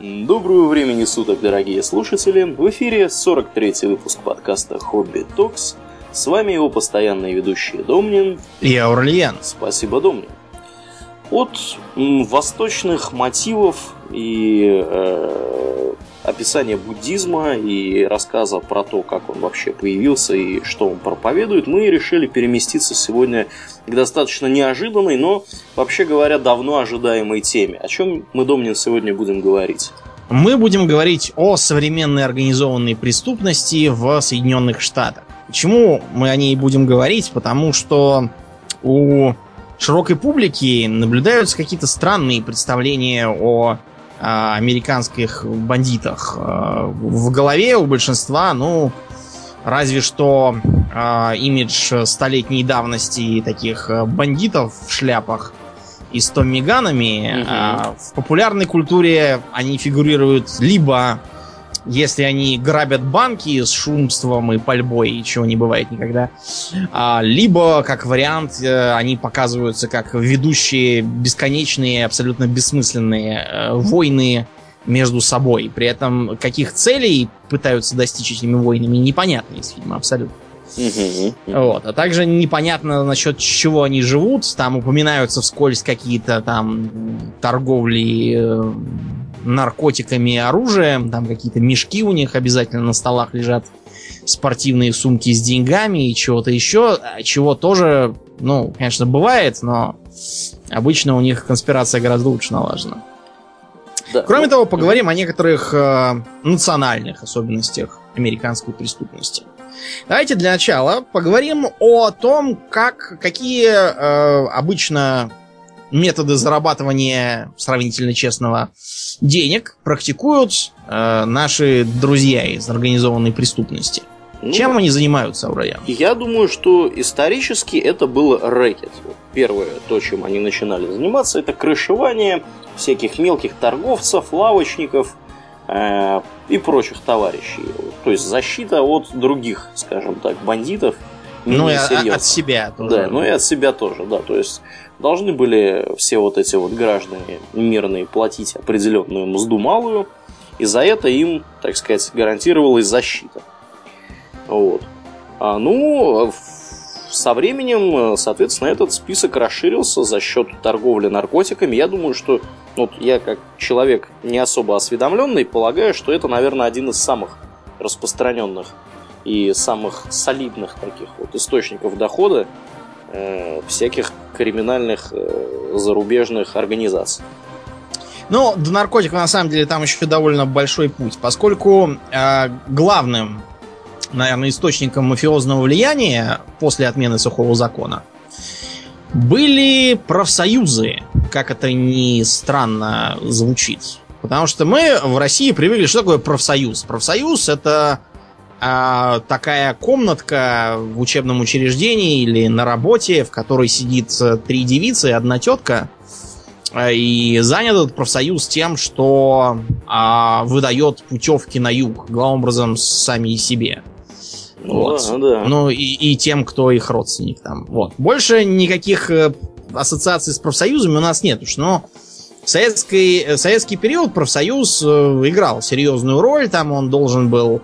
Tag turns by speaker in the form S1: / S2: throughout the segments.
S1: Доброго времени суток, дорогие слушатели! В эфире 43-й выпуск подкаста «Хобби Токс». С вами его постоянные ведущие Домнин
S2: и Аурлиен.
S1: Спасибо, Домнин. От восточных мотивов и э, описания буддизма и рассказа про то, как он вообще появился и что он проповедует, мы решили переместиться сегодня к достаточно неожиданной, но, вообще говоря, давно ожидаемой теме. О чем мы, Домнин, сегодня будем говорить?
S2: Мы будем говорить о современной организованной преступности в Соединенных Штатах. Почему мы о ней будем говорить? Потому что у широкой публики наблюдаются какие-то странные представления о американских бандитах. А, в голове у большинства, ну, разве что а, имидж столетней давности таких бандитов в шляпах и с Томми Ганами. Угу. В популярной культуре они фигурируют либо если они грабят банки с шумством и пальбой, и чего не бывает никогда. А, либо, как вариант, э, они показываются как ведущие бесконечные, абсолютно бессмысленные э, войны между собой. При этом каких целей пытаются достичь этими войнами, непонятно из фильма абсолютно. Вот. А также непонятно насчет чего они живут. Там упоминаются вскользь какие-то там торговли э, наркотиками и оружием. Там какие-то мешки у них обязательно на столах лежат. Спортивные сумки с деньгами и чего-то еще. Чего тоже, ну, конечно, бывает, но обычно у них конспирация гораздо лучше налажена. Да. Кроме того, поговорим о некоторых э, национальных особенностях американской преступности. Давайте для начала поговорим о том, как, какие э, обычно методы зарабатывания сравнительно честного денег практикуют э, наши друзья из организованной преступности. Ну, Чем они занимаются, Аураян?
S1: Я думаю, что исторически это был рэкет. Первое, то, чем они начинали заниматься, это крышевание всяких мелких торговцев, лавочников э, и прочих товарищей. То есть защита от других, скажем так, бандитов.
S2: Ну и от себя
S1: тоже. Да, ну и от себя тоже, да. То есть должны были все вот эти вот граждане мирные платить определенную мзду малую, и за это им, так сказать, гарантировалась защита. Вот. А, ну, со временем, соответственно, этот список расширился за счет торговли наркотиками. Я думаю, что вот я как человек не особо осведомленный, полагаю, что это, наверное, один из самых распространенных и самых солидных таких вот источников дохода э, всяких криминальных э, зарубежных организаций.
S2: Ну, до наркотиков на самом деле там еще довольно большой путь, поскольку э, главным, наверное, источником мафиозного влияния после отмены сухого закона были профсоюзы, как это ни странно звучит. Потому что мы в России привыкли, что такое профсоюз. Профсоюз это а, такая комнатка в учебном учреждении или на работе, в которой сидит э, три девицы и одна тетка. А, и занят этот профсоюз тем, что а, выдает путевки на юг, главным образом сами себе. Ну вот. Да, да. Ну и, и тем, кто их родственник там. Вот. Больше никаких э, ассоциаций с профсоюзами у нас нет уж, но в советский, советский период профсоюз э, играл серьезную роль, там он должен был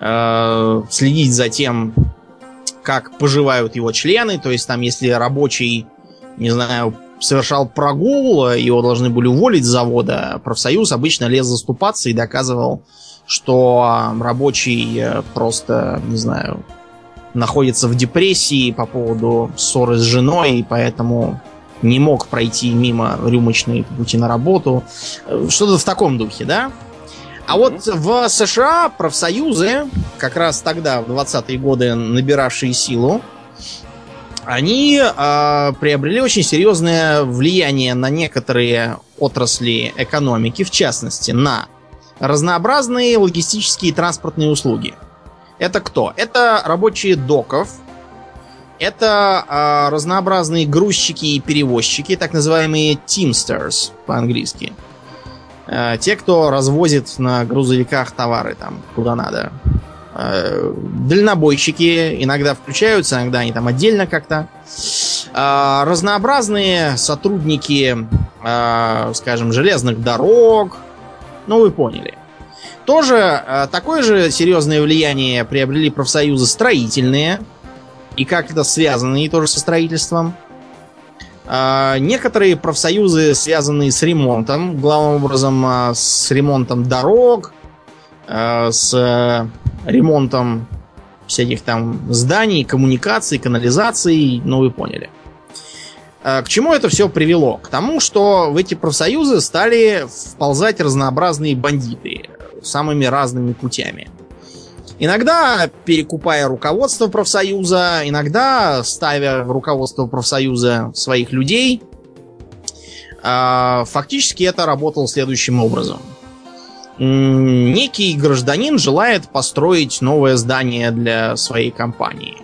S2: э, следить за тем, как поживают его члены, то есть там, если рабочий, не знаю, совершал прогул, его должны были уволить с завода, профсоюз обычно лез заступаться и доказывал, что рабочий э, просто, не знаю, находится в депрессии по поводу ссоры с женой, и поэтому не мог пройти мимо рюмочной пути на работу. Э, что-то в таком духе, да? А вот в США профсоюзы, как раз тогда, в 20-е годы набиравшие силу, они э, приобрели очень серьезное влияние на некоторые отрасли экономики, в частности, на разнообразные логистические и транспортные услуги. Это кто? Это рабочие доков, это э, разнообразные грузчики и перевозчики, так называемые teamsters по-английски. Э, те, кто развозит на грузовиках товары там куда надо. Э, дальнобойщики иногда включаются, иногда они там отдельно как-то. Э, разнообразные сотрудники, скажем, железных дорог, Ну, вы поняли. Тоже э, такое же серьезное влияние приобрели профсоюзы строительные. И как это связано тоже со строительством. Э, некоторые профсоюзы, связанные с ремонтом, главным образом э, с ремонтом дорог, э, с ремонтом всяких там зданий, коммуникаций, канализаций, ну вы поняли. К чему это все привело? К тому, что в эти профсоюзы стали вползать разнообразные бандиты самыми разными путями. Иногда перекупая руководство профсоюза, иногда ставя в руководство профсоюза своих людей. Фактически это работало следующим образом. Некий гражданин желает построить новое здание для своей компании.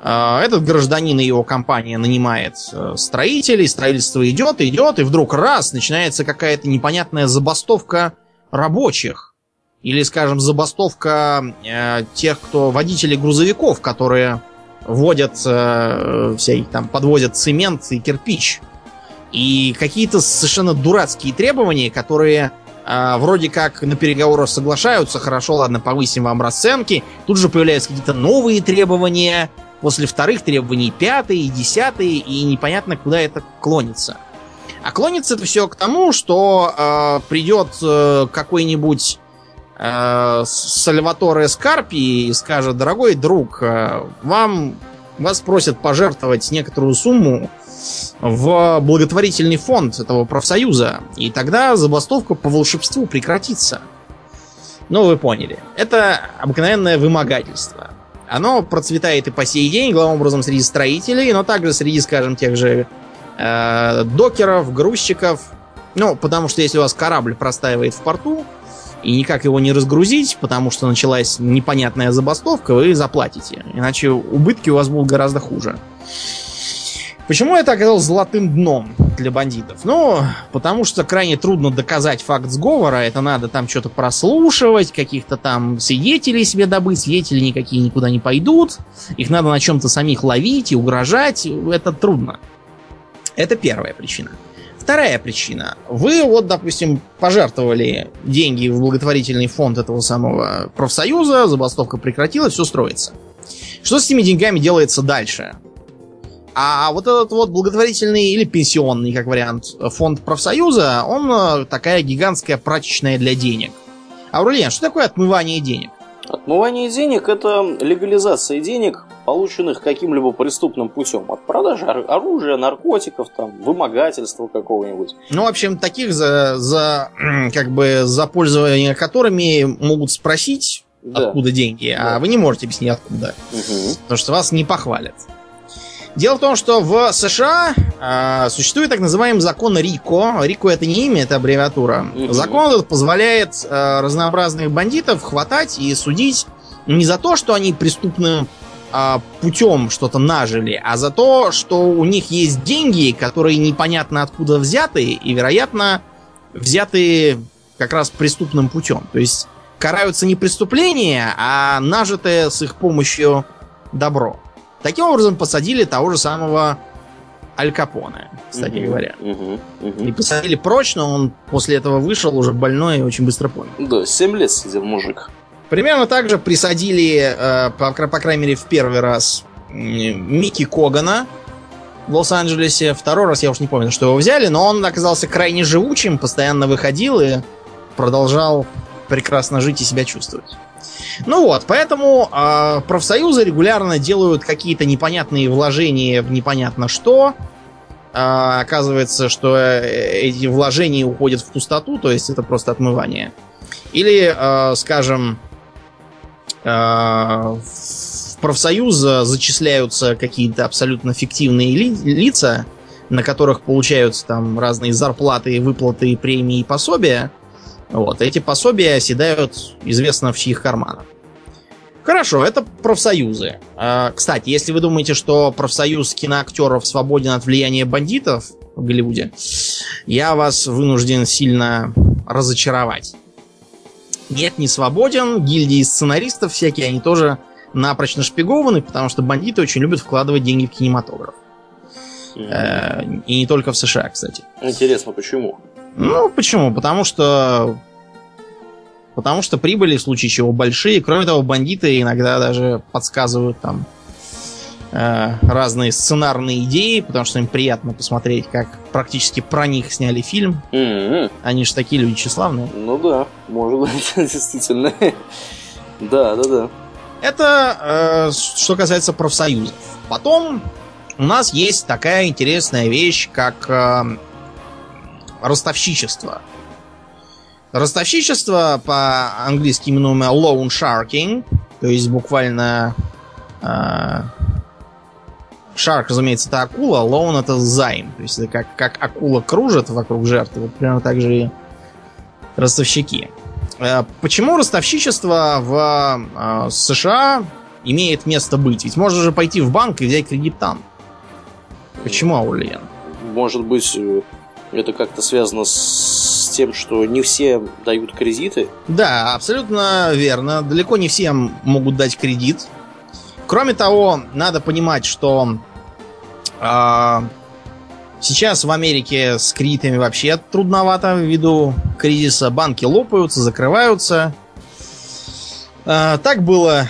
S2: Этот гражданин и его компания нанимает э, строителей, строительство идет, идет, и вдруг раз начинается какая-то непонятная забастовка рабочих. Или, скажем, забастовка э, тех, кто водители грузовиков, которые водят э, всякие там, подвозят цемент и кирпич. И какие-то совершенно дурацкие требования, которые э, вроде как на переговорах соглашаются, хорошо, ладно, повысим вам расценки. Тут же появляются какие-то новые требования, после вторых требований пятые, десятые, и непонятно, куда это клонится. А клонится это все к тому, что э, придет э, какой-нибудь э, Сальваторе Скарпи и скажет, дорогой друг, э, вам вас просят пожертвовать некоторую сумму в благотворительный фонд этого профсоюза, и тогда забастовка по волшебству прекратится. Ну, вы поняли. Это обыкновенное вымогательство. Оно процветает и по сей день, главным образом среди строителей, но также среди, скажем, тех же э, докеров, грузчиков. Ну, потому что если у вас корабль простаивает в порту, и никак его не разгрузить, потому что началась непонятная забастовка, вы заплатите. Иначе убытки у вас будут гораздо хуже. Почему это оказалось золотым дном для бандитов? Ну, потому что крайне трудно доказать факт сговора. Это надо там что-то прослушивать, каких-то там свидетелей себе добыть. Свидетели никакие никуда не пойдут. Их надо на чем-то самих ловить и угрожать. Это трудно. Это первая причина. Вторая причина. Вы вот, допустим, пожертвовали деньги в благотворительный фонд этого самого профсоюза, забастовка прекратилась, все строится. Что с этими деньгами делается дальше? А вот этот вот благотворительный или пенсионный, как вариант, фонд профсоюза, он э, такая гигантская прачечная для денег. Аурельян, что такое отмывание денег?
S1: Отмывание денег – это легализация денег, полученных каким-либо преступным путем. От продажи оружия, наркотиков, там, вымогательства какого-нибудь.
S2: Ну, в общем, таких за, за как бы за пользование которыми могут спросить, да. откуда деньги, а да. а вы не можете объяснить откуда. Угу. Потому что вас не похвалят. Дело в том, что в США э, существует так называемый закон Рико. Рико это не имя, это аббревиатура. Угу. Закон этот позволяет э, разнообразных бандитов хватать и судить не за то, что они преступным э, путем что-то нажили, а за то, что у них есть деньги, которые непонятно откуда взяты, и, вероятно, взяты как раз преступным путем. То есть караются не преступления, а нажитое с их помощью добро. Таким образом посадили того же самого Аль Капоне, кстати угу, говоря. Угу, угу. И посадили прочно, он после этого вышел уже больной и очень быстро понял.
S1: Да, 7 лет сидел мужик.
S2: Примерно так же присадили, э, по, по крайней мере, в первый раз Микки Когана в Лос-Анджелесе. Второй раз я уж не помню, что его взяли, но он оказался крайне живучим, постоянно выходил и продолжал прекрасно жить и себя чувствовать. Ну вот, поэтому э, профсоюзы регулярно делают какие-то непонятные вложения в непонятно что. Э, оказывается, что э, эти вложения уходят в пустоту, то есть это просто отмывание. Или, э, скажем, в профсоюз зачисляются какие-то абсолютно фиктивные ли, лица, на которых получаются там разные зарплаты, выплаты, премии и пособия. Вот, эти пособия оседают известно в чьих карманах. Хорошо, это профсоюзы. А, кстати, если вы думаете, что профсоюз киноактеров свободен от влияния бандитов в Голливуде, я вас вынужден сильно разочаровать. Нет, не свободен. Гильдии сценаристов всякие, они тоже напрочь нашпигованы, потому что бандиты очень любят вкладывать деньги в кинематограф. Mm-hmm. И не только в США, кстати.
S1: Интересно, почему?
S2: Ну, почему? Потому что потому что прибыли в случае чего большие. Кроме того, бандиты иногда даже подсказывают там э, разные сценарные идеи, потому что им приятно посмотреть, как практически про них сняли фильм.
S1: М-м.
S2: Они же такие люди тщеславные.
S1: Ну да, может быть, действительно. Да, да, да.
S2: Это э, что касается профсоюзов. Потом у нас есть такая интересная вещь, как э, ростовщичество. Ростовщичество по-английски именуемое loan sharking, то есть буквально э, Shark, разумеется, это акула, loan это займ. То есть это как, как акула кружит вокруг жертвы, вот примерно так же и ростовщики. Э, почему ростовщичество в э, США имеет место быть? Ведь можно же пойти в банк и взять кредит там. Почему, Аурлиен?
S1: Может быть, э, это как-то связано с тем, что не все дают кредиты?
S2: Да, абсолютно верно. Далеко не все могут дать кредит. Кроме того, надо понимать, что сейчас в Америке с кредитами вообще трудновато ввиду кризиса. Банки лопаются, закрываются. Э, так было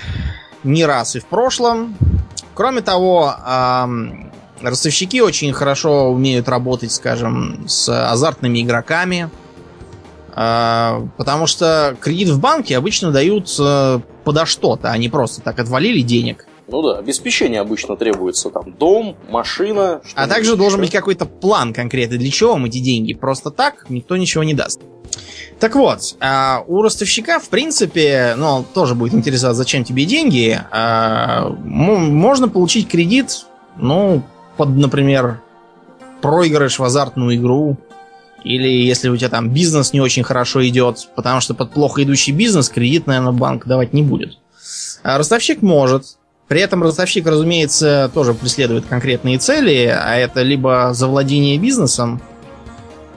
S2: не раз и в прошлом. Кроме того, э, ростовщики очень хорошо умеют работать, скажем, с азартными игроками. Потому что кредит в банке обычно дают э, подо что-то, а не просто так отвалили денег.
S1: Ну да, обеспечение обычно требуется. Там дом, машина.
S2: А также еще. должен быть какой-то план конкретный. Для чего вам эти деньги? Просто так никто ничего не даст. Так вот, а у ростовщика, в принципе, ну, тоже будет интересовать, зачем тебе деньги. А, можно получить кредит, ну, под, например, проигрыш в азартную игру. Или если у тебя там бизнес не очень хорошо идет, потому что под плохо идущий бизнес кредит, наверное, банк давать не будет. А ростовщик может. При этом ростовщик, разумеется, тоже преследует конкретные цели, а это либо завладение бизнесом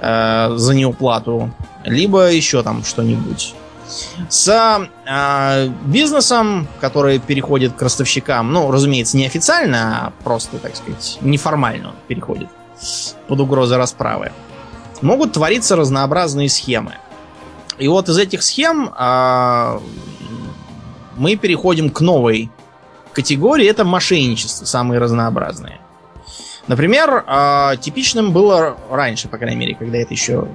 S2: э, за неуплату, либо еще там что-нибудь. С э, бизнесом, который переходит к ростовщикам, ну, разумеется, не официально, а просто, так сказать, неформально он переходит под угрозой расправы, могут твориться разнообразные схемы. И вот из этих схем э, мы переходим к новой категории это мошенничество, самые разнообразные. Например, э, типичным было раньше, по крайней мере, когда это еще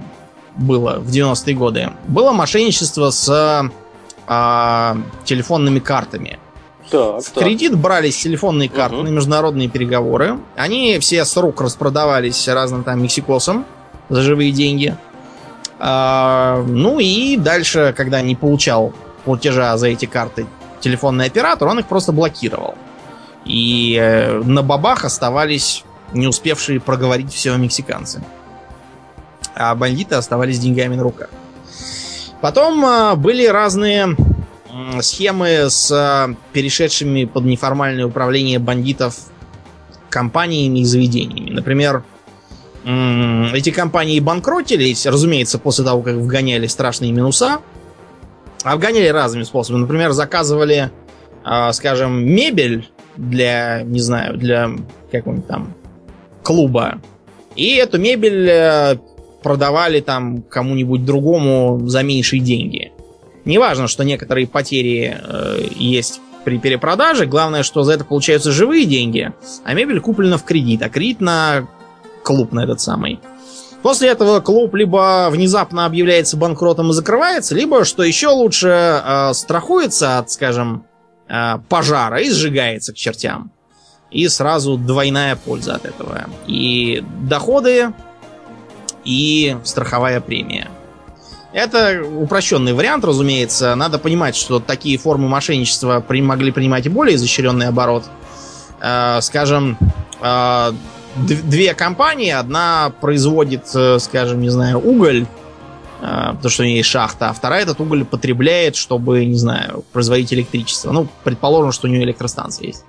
S2: было в 90-е годы, было мошенничество с э, телефонными картами.
S1: Так,
S2: в так. кредит брались телефонные карты угу. на международные переговоры. Они все с рук распродавались разным там мексикосам за живые деньги. А, ну и дальше, когда не получал платежа за эти карты телефонный оператор, он их просто блокировал. И э, на бабах оставались не успевшие проговорить все мексиканцы. А бандиты оставались деньгами на руках. Потом э, были разные схемы с э, перешедшими под неформальное управление бандитов компаниями и заведениями. Например, эти компании банкротились, разумеется, после того, как вгоняли страшные минуса Обгоняли разными способами. Например, заказывали, э, скажем, мебель для, не знаю, для какого-нибудь там клуба. И эту мебель э, продавали там кому-нибудь другому за меньшие деньги. Неважно, что некоторые потери э, есть при перепродаже, главное, что за это получаются живые деньги, а мебель куплена в кредит, а кредит на клуб на этот самый. После этого клуб либо внезапно объявляется банкротом и закрывается, либо, что еще лучше, э, страхуется от, скажем, э, пожара и сжигается к чертям. И сразу двойная польза от этого. И доходы, и страховая премия. Это упрощенный вариант, разумеется. Надо понимать, что такие формы мошенничества могли принимать и более изощренный оборот. Э, скажем, э, две компании. Одна производит, э, скажем, не знаю, уголь, э, потому что у нее есть шахта, а вторая этот уголь потребляет, чтобы, не знаю, производить электричество. Ну, предположим, что у нее электростанция есть.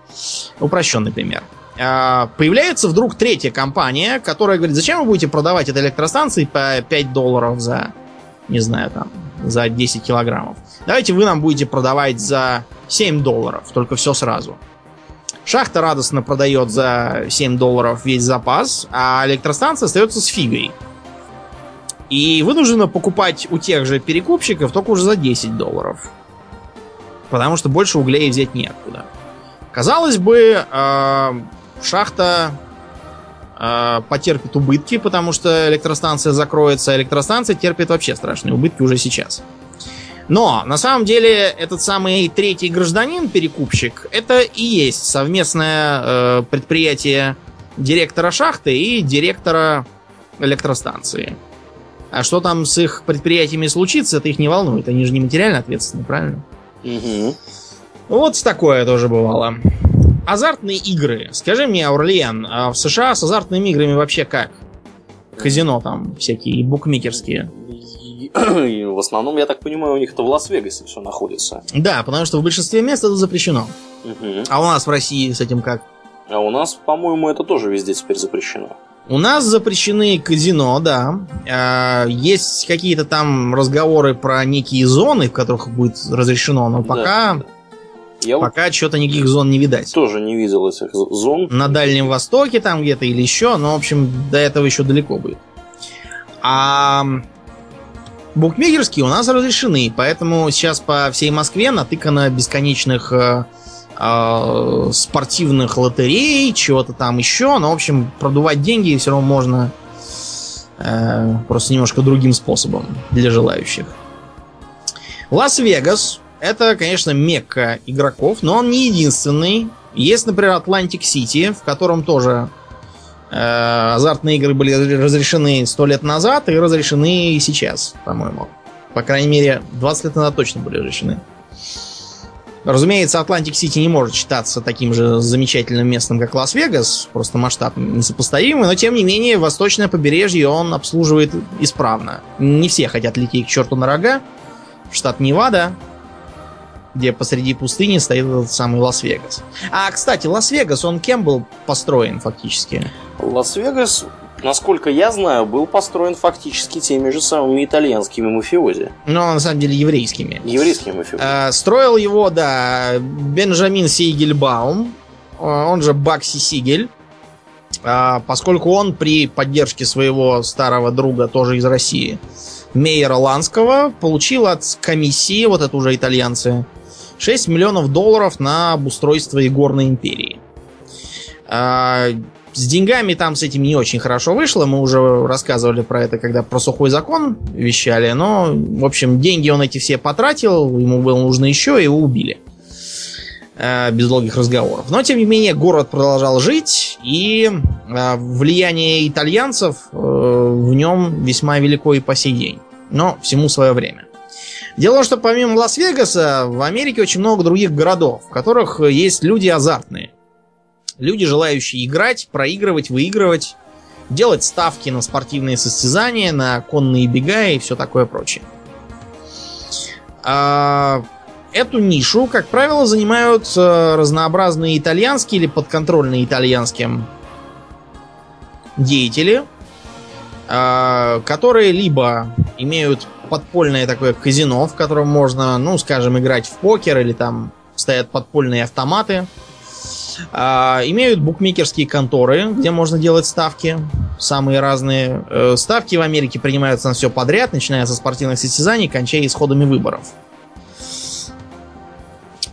S2: Упрощенный пример. Э, появляется вдруг третья компания, которая говорит, зачем вы будете продавать этой электростанции по 5 долларов за, не знаю, там, за 10 килограммов. Давайте вы нам будете продавать за 7 долларов, только все сразу. Шахта радостно продает за 7 долларов весь запас, а электростанция остается с фигой. И вынуждена покупать у тех же перекупщиков только уже за 10 долларов. Потому что больше углей взять неоткуда. Казалось бы, э, шахта э, потерпит убытки, потому что электростанция закроется. А электростанция терпит вообще страшные убытки уже сейчас. Но на самом деле этот самый третий гражданин, перекупщик, это и есть совместное э, предприятие директора шахты и директора электростанции. А что там с их предприятиями случится, это их не волнует. Они же не материально ответственны, правильно?
S1: Угу.
S2: Вот такое тоже бывало. Азартные игры. Скажи мне, Аурлиен, а в США с азартными играми вообще как? Казино там всякие, букмекерские.
S1: И в основном, я так понимаю, у них это в Лас-Вегасе все находится.
S2: Да, потому что в большинстве мест это запрещено.
S1: Мгм.
S2: А у нас в России с этим как?
S1: А у нас, по-моему, это тоже везде теперь запрещено.
S2: У нас запрещены казино, да. А, Есть какие-то там разговоры про некие зоны, в которых будет разрешено, но пока,
S1: да. Я вот
S2: пока что-то никаких зон не видать.
S1: тоже не видел этих зон.
S2: На Дальнем Востоке там где-то или еще, но, в общем, до этого еще далеко будет. А букмекерские у нас разрешены, поэтому сейчас по всей Москве натыкано бесконечных э, э, спортивных лотерей, чего-то там еще. Но, в общем, продувать деньги все равно можно э, просто немножко другим способом для желающих. Лас-Вегас это, конечно, мекка игроков, но он не единственный. Есть, например, Атлантик Сити, в котором тоже азартные игры были разрешены сто лет назад и разрешены и сейчас, по-моему. По крайней мере, 20 лет назад точно были разрешены. Разумеется, Атлантик Сити не может считаться таким же замечательным местом, как Лас-Вегас, просто масштаб несопоставимый, но тем не менее восточное побережье он обслуживает исправно. Не все хотят лететь к черту на рога, в штат Невада, где посреди пустыни стоит этот самый Лас-Вегас. А, кстати, Лас-Вегас, он кем был построен фактически?
S1: Лас-Вегас, насколько я знаю, был построен фактически теми же самыми итальянскими мафиози.
S2: Ну, на самом деле, еврейскими.
S1: Еврейскими мафиози.
S2: А, строил его, да, Бенджамин Сейгельбаум, а, он же Бакси Сигель, а, поскольку он при поддержке своего старого друга, тоже из России, Мейера Ланского, получил от комиссии, вот это уже итальянцы, 6 миллионов долларов на обустройство Игорной империи. А, с деньгами там с этим не очень хорошо вышло. Мы уже рассказывали про это, когда про сухой закон вещали. Но, в общем, деньги он эти все потратил, ему было нужно еще, его убили. Э, Без долгих разговоров. Но, тем не менее, город продолжал жить, и э, влияние итальянцев э, в нем весьма велико и по сей день. Но всему свое время. Дело в том, что помимо Лас-Вегаса, в Америке очень много других городов, в которых есть люди азартные. Люди, желающие играть, проигрывать, выигрывать, делать ставки на спортивные состязания, на конные бега и все такое прочее. А, Эту нишу, как правило, занимают э, разнообразные итальянские или подконтрольные итальянским деятели, а, которые либо имеют подпольное такое казино, в котором можно, ну, скажем, играть в покер или там стоят подпольные автоматы, а, имеют букмекерские конторы, где можно делать ставки, самые разные. Э, Ставки в Америке принимаются на все подряд, начиная со спортивных состязаний, кончая исходами выборов.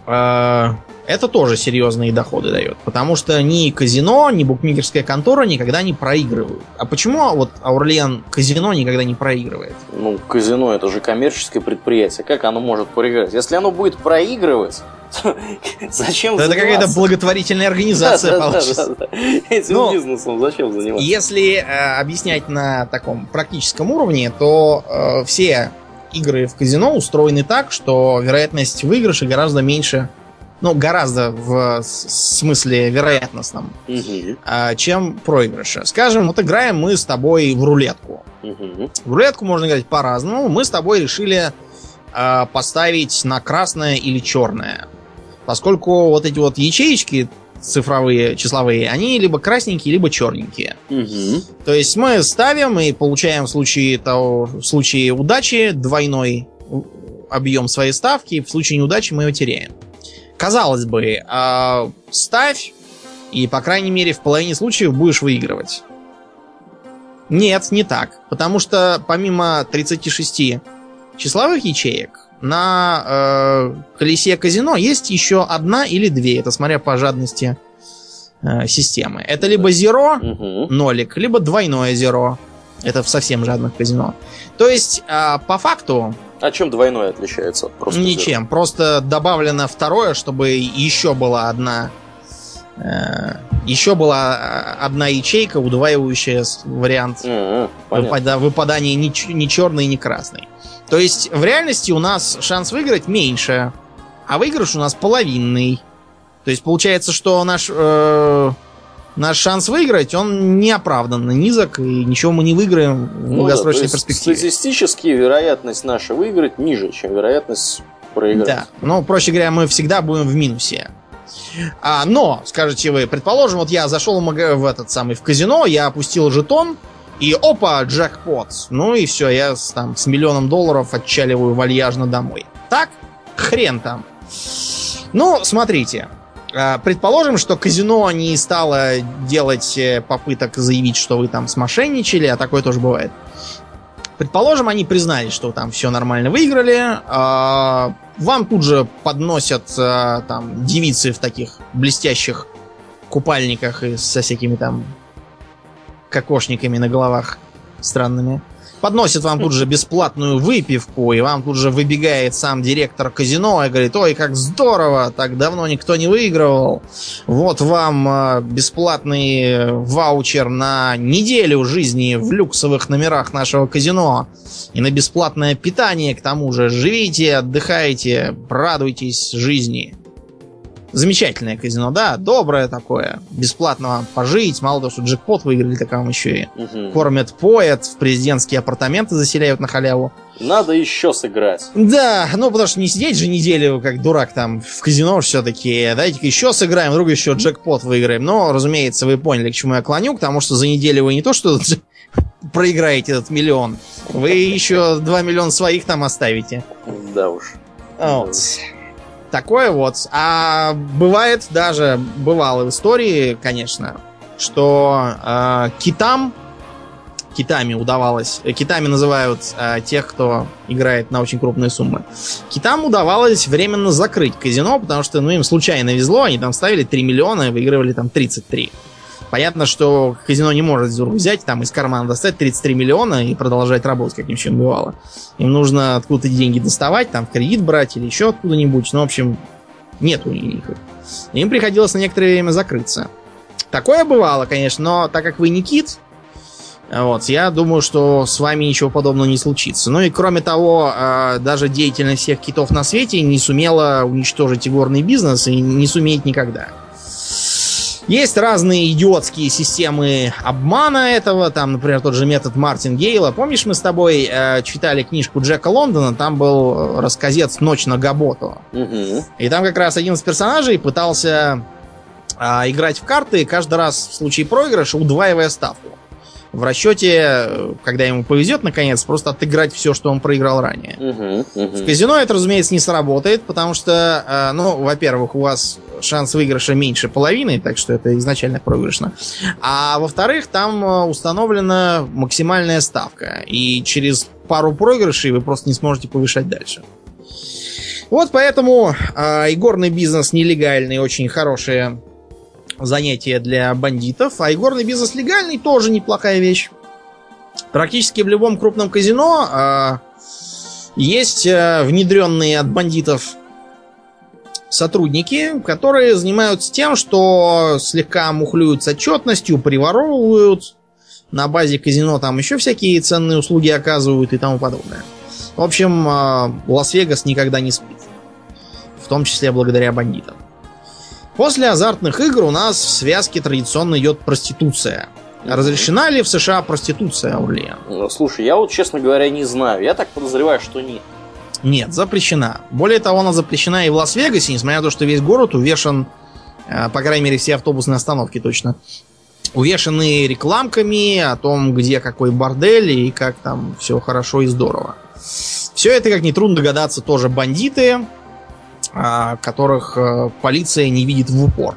S2: А, Это тоже серьезные доходы дает, потому что ни казино, ни букмекерская контора никогда не проигрывают. А почему вот Аурлиан казино никогда не проигрывает?
S1: Ну, казино это же коммерческое предприятие. Как оно может проиграть? Если оно будет проигрывать, зачем
S2: Это какая-то благотворительная организация получится.
S1: Этим
S2: Ну,
S1: бизнесом зачем заниматься?
S2: Если э, объяснять на таком практическом уровне, то э, все игры в казино устроены так, что вероятность выигрыша гораздо меньше, ну, гораздо в смысле вероятностном, а, чем проигрыша. Скажем, вот играем мы с тобой в рулетку.
S1: мгм.
S2: В рулетку можно играть по-разному. Мы с тобой решили а, поставить на красное или черное. Поскольку вот эти вот ячеечки цифровые, числовые, они либо красненькие, либо черненькие.
S1: Мгм.
S2: То есть мы ставим и получаем в случае, того, в случае удачи двойной объем своей ставки, в случае неудачи мы его теряем. Казалось бы, а, ставь, и, по крайней мере, в половине случаев будешь выигрывать. Нет, не так. Потому что помимо 36 числовых ячеек, на э, колесе казино есть еще одна или две. Это смотря по жадности э, системы. Это либо зеро,
S1: Мгм.
S2: нолик, либо двойное зеро. Это в совсем жадных казино. То есть, а, по факту,
S1: А чем двойное отличается? от Просто
S2: ничем. Просто добавлено второе, чтобы еще была одна. э, еще была э, одна ячейка, удваивающая вариант
S1: зеро?
S2: Выпада- выпадания ни, ч- ни черный, ни красный. То есть, в реальности у нас шанс выиграть меньше, а выигрыш у нас половинный. То есть, получается, что наш, э, наш шанс выиграть, он неоправданно низок, и ничего мы не выиграем в
S1: Ну да,
S2: долгосрочной
S1: есть
S2: перспективе.
S1: Статистически вероятность наша выиграть ниже, чем вероятность проиграть.
S2: Да. Ну, проще говоря, мы всегда будем в минусе. А, но, скажете вы, предположим, вот я зашел в этот самый в казино, я опустил жетон, и опа, джекпот. Ну и все, я с, там с миллионом долларов отчаливаю вальяжно домой. Так? Хрен там. Ну, смотрите. А, Предположим, что казино не стало делать э, попыток заявить, что вы там смошенничали, а такое тоже бывает. Предположим, они признали, что там все нормально выиграли. а, Вам тут же подносят а, там девицы в таких блестящих купальниках и со всякими там кокошниками на головах странными. Подносят вам тут же бесплатную выпивку, и вам тут же выбегает сам директор казино и говорит, ой, как здорово, так давно никто не выигрывал. Вот вам а, бесплатный ваучер на неделю жизни в люксовых номерах нашего казино. И на бесплатное питание, к тому же. Живите, отдыхайте, радуйтесь жизни. Замечательное казино, да, доброе такое. Бесплатно вам пожить. Мало того, что джекпот выиграли, так вам еще и
S1: Мгм.
S2: кормят, поят, в президентские апартаменты заселяют на халяву.
S1: Надо еще сыграть.
S2: Да, ну потому что не сидеть же неделю, как дурак там в казино все-таки. Дайте-ка еще сыграем, вдруг еще джекпот выиграем. Но, разумеется, вы поняли, к чему я клоню, потому что за неделю вы не то что проиграете этот миллион, вы еще 2 миллиона своих там оставите.
S1: Да уж.
S2: Вот. Такое вот. А бывает даже, бывало в истории, конечно, что э, китам, китами удавалось, э, китами называют э, тех, кто играет на очень крупные суммы, китам удавалось временно закрыть казино, потому что ну, им случайно везло, они там ставили 3 миллиона и выигрывали там 33. Понятно, что казино не может взять, там из кармана достать 33 миллиона и продолжать работать, как ни в чем бывало. Им нужно откуда-то деньги доставать, там в кредит брать или еще откуда-нибудь. Ну, в общем, нет у них. их. Им приходилось на некоторое время закрыться. Такое бывало, конечно, но так как вы не кит, вот, я думаю, что с вами ничего подобного не случится. Ну и кроме того, э, даже деятельность всех китов на свете не сумела уничтожить игорный бизнес и не сумеет никогда. Есть разные идиотские системы обмана этого, там, например, тот же метод Мартин Гейла. Помнишь, мы с тобой э, читали книжку Джека Лондона, там был э, рассказец «Ночь на Габото».
S1: Мгм.
S2: И там как раз один из персонажей пытался а, играть в карты, каждый раз в случае проигрыша удваивая ставку. В расчете, когда ему повезет, наконец, просто отыграть все, что он проиграл ранее.
S1: Мгм.
S2: В
S1: Мгм.
S2: казино это, разумеется, не сработает, потому что, э, ну, во-первых, у вас шанс выигрыша меньше половины, так что это изначально проигрышно. А во-вторых, там э, установлена максимальная ставка, и через пару проигрышей вы просто не сможете повышать дальше. Вот поэтому э, игорный бизнес нелегальный, очень хорошее занятие для бандитов, а игорный бизнес легальный тоже неплохая вещь. Практически в любом крупном казино э, есть э, внедренные от бандитов сотрудники, которые занимаются тем, что слегка мухлюют с отчетностью, приворовывают, на базе казино там еще всякие ценные услуги оказывают и тому подобное. В общем, э, Лас-Вегас никогда не спит. В том числе благодаря бандитам. После азартных игр у нас в связке традиционно идет проституция. Разрешена ли в США проституция, Аурлиан?
S1: Ну, Слушай, я вот, честно говоря, не знаю. Я так подозреваю, что нет.
S2: Нет, запрещена. Более того, она запрещена и в Лас-Вегасе, несмотря на то, что весь город увешан, э, по крайней мере, все автобусные остановки точно, увешаны рекламками о том, где какой бордель и как там все хорошо и здорово. Все это, как нетрудно догадаться, тоже бандиты, которых э, полиция не видит в упор.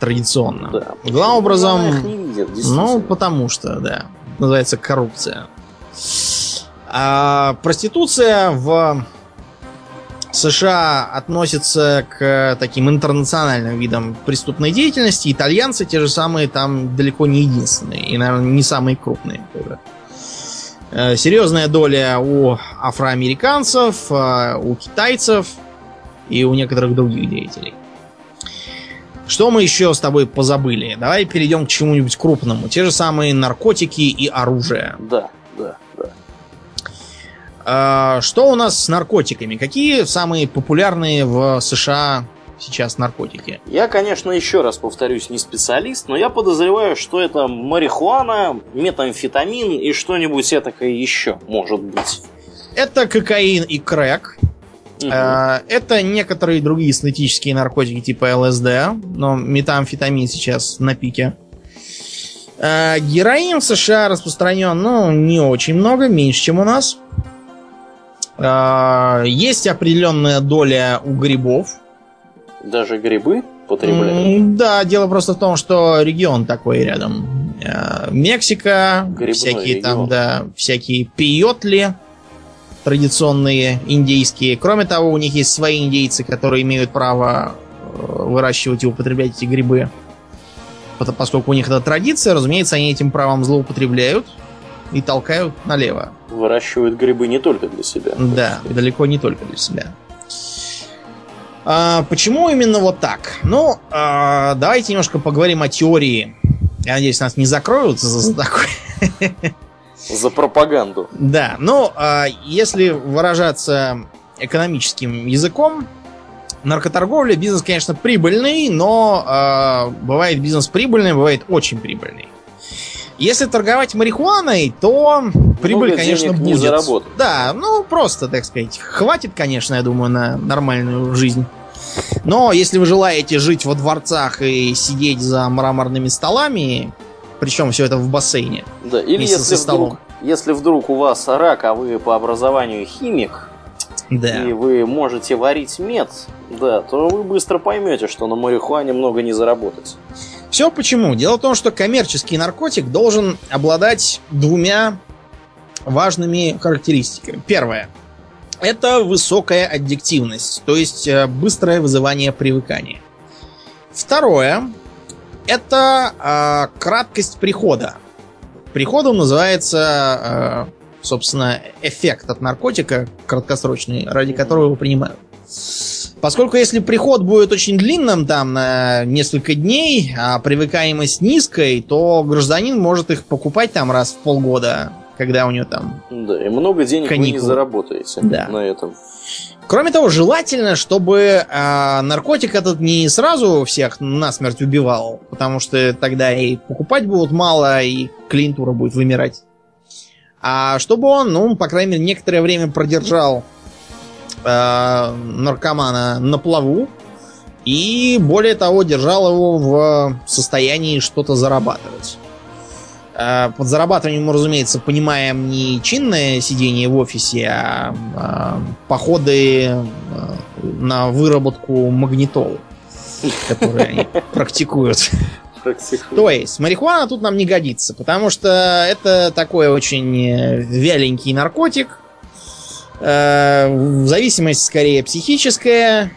S2: Традиционно.
S1: Да.
S2: Главным образом...
S1: Она их не видит,
S2: Ну, потому что, да. называется коррупция. А проституция в США относится к таким интернациональным видам преступной деятельности. Итальянцы те же самые там далеко не единственные. И, наверное, не самые крупные тоже. Э, серьезная доля у афроамериканцев, э, у китайцев и у некоторых других деятелей. Что мы еще с тобой позабыли? Давай перейдем к чему-нибудь крупному. Те же самые наркотики и оружие.
S1: Да, да, да.
S2: А, что у нас с наркотиками? Какие самые популярные в США сейчас наркотики?
S1: Я, конечно, еще раз повторюсь, не специалист, но я подозреваю, что это марихуана, метамфетамин и что-нибудь этакое еще может быть.
S2: Это кокаин и крэк. Угу. Это некоторые другие синтетические наркотики типа ЛСД, но метамфетамин сейчас на пике. А, героин в США распространен, ну, не очень много, меньше, чем у нас. А, есть определенная доля у грибов.
S1: Даже грибы потребляют?
S2: Да, дело просто в том, что регион такой рядом. Мексика, Грибной всякие регион. там, да, всякие пиотли традиционные индейские. Кроме того, у них есть свои индейцы, которые имеют право э, выращивать и употреблять эти грибы. Поскольку у них это традиция, разумеется, они этим правом злоупотребляют и толкают налево.
S1: Выращивают грибы не только для себя.
S2: Да, далеко не только для себя. А, почему именно вот так? Ну, а, давайте немножко поговорим о теории. Я надеюсь, нас не закроют за такой.
S1: За пропаганду.
S2: Да, ну, а, если выражаться экономическим языком, наркоторговля бизнес, конечно, прибыльный, но бывает бизнес прибыльный, бывает очень прибыльный. Если торговать марихуаной, то прибыль, Много конечно, будет. Не
S1: заработать.
S2: Да, ну просто, так сказать, хватит, конечно, я думаю, на нормальную жизнь. Но если вы желаете жить во дворцах и сидеть за мраморными столами, причем все это в бассейне.
S1: Да, или если вдруг, если вдруг у вас рак, а вы по образованию химик, да. и вы можете варить мед, да, то вы быстро поймете, что на марихуане много не заработать.
S2: Все почему? Дело в том, что коммерческий наркотик должен обладать двумя важными характеристиками. Первое. Это высокая аддиктивность, то есть э, быстрое вызывание привыкания. Второе. Это э, краткость прихода. Приходом называется, э, собственно, эффект от наркотика краткосрочный, ради которого его принимают. Поскольку если приход будет очень длинным, там, на несколько дней, а привыкаемость низкой, то гражданин может их покупать там раз в полгода, когда у него там...
S1: Да, и много денег каникул. вы не заработаете да. на этом.
S2: Кроме того, желательно, чтобы э, наркотик этот не сразу всех насмерть убивал, потому что тогда и покупать будут мало, и клиентура будет вымирать. А чтобы он, ну, по крайней мере, некоторое время продержал э, наркомана на плаву и, более того, держал его в состоянии что-то зарабатывать. Э, под зарабатыванием мы, разумеется, понимаем не чинное сидение в офисе, а, а походы э, на выработку магнитол, которые они практикуют. То есть, марихуана тут нам не годится, потому что это такой очень вяленький наркотик, Э, зависимость скорее психическая.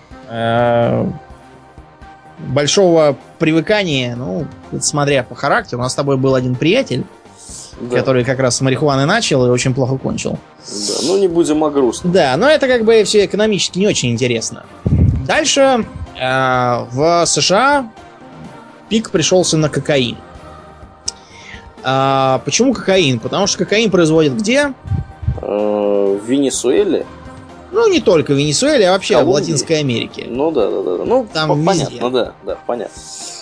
S2: Э, большого привыкания, ну, смотря по характеру. У нас с тобой был один приятель, да. который как раз с марихуаны начал и очень плохо кончил.
S1: Да, ну не будем о грустном.
S2: Да, но это как бы все экономически не очень интересно. Дальше э, в США пик пришелся на кокаин. А, почему кокаин? Потому что кокаин производят где?
S1: Э, в Венесуэле.
S2: Ну, не только в Венесуэле, а вообще Колумбии. в Латинской Америке.
S1: Ну да, да, да. Ну,
S2: там
S1: везде. понятно, да, да, понятно.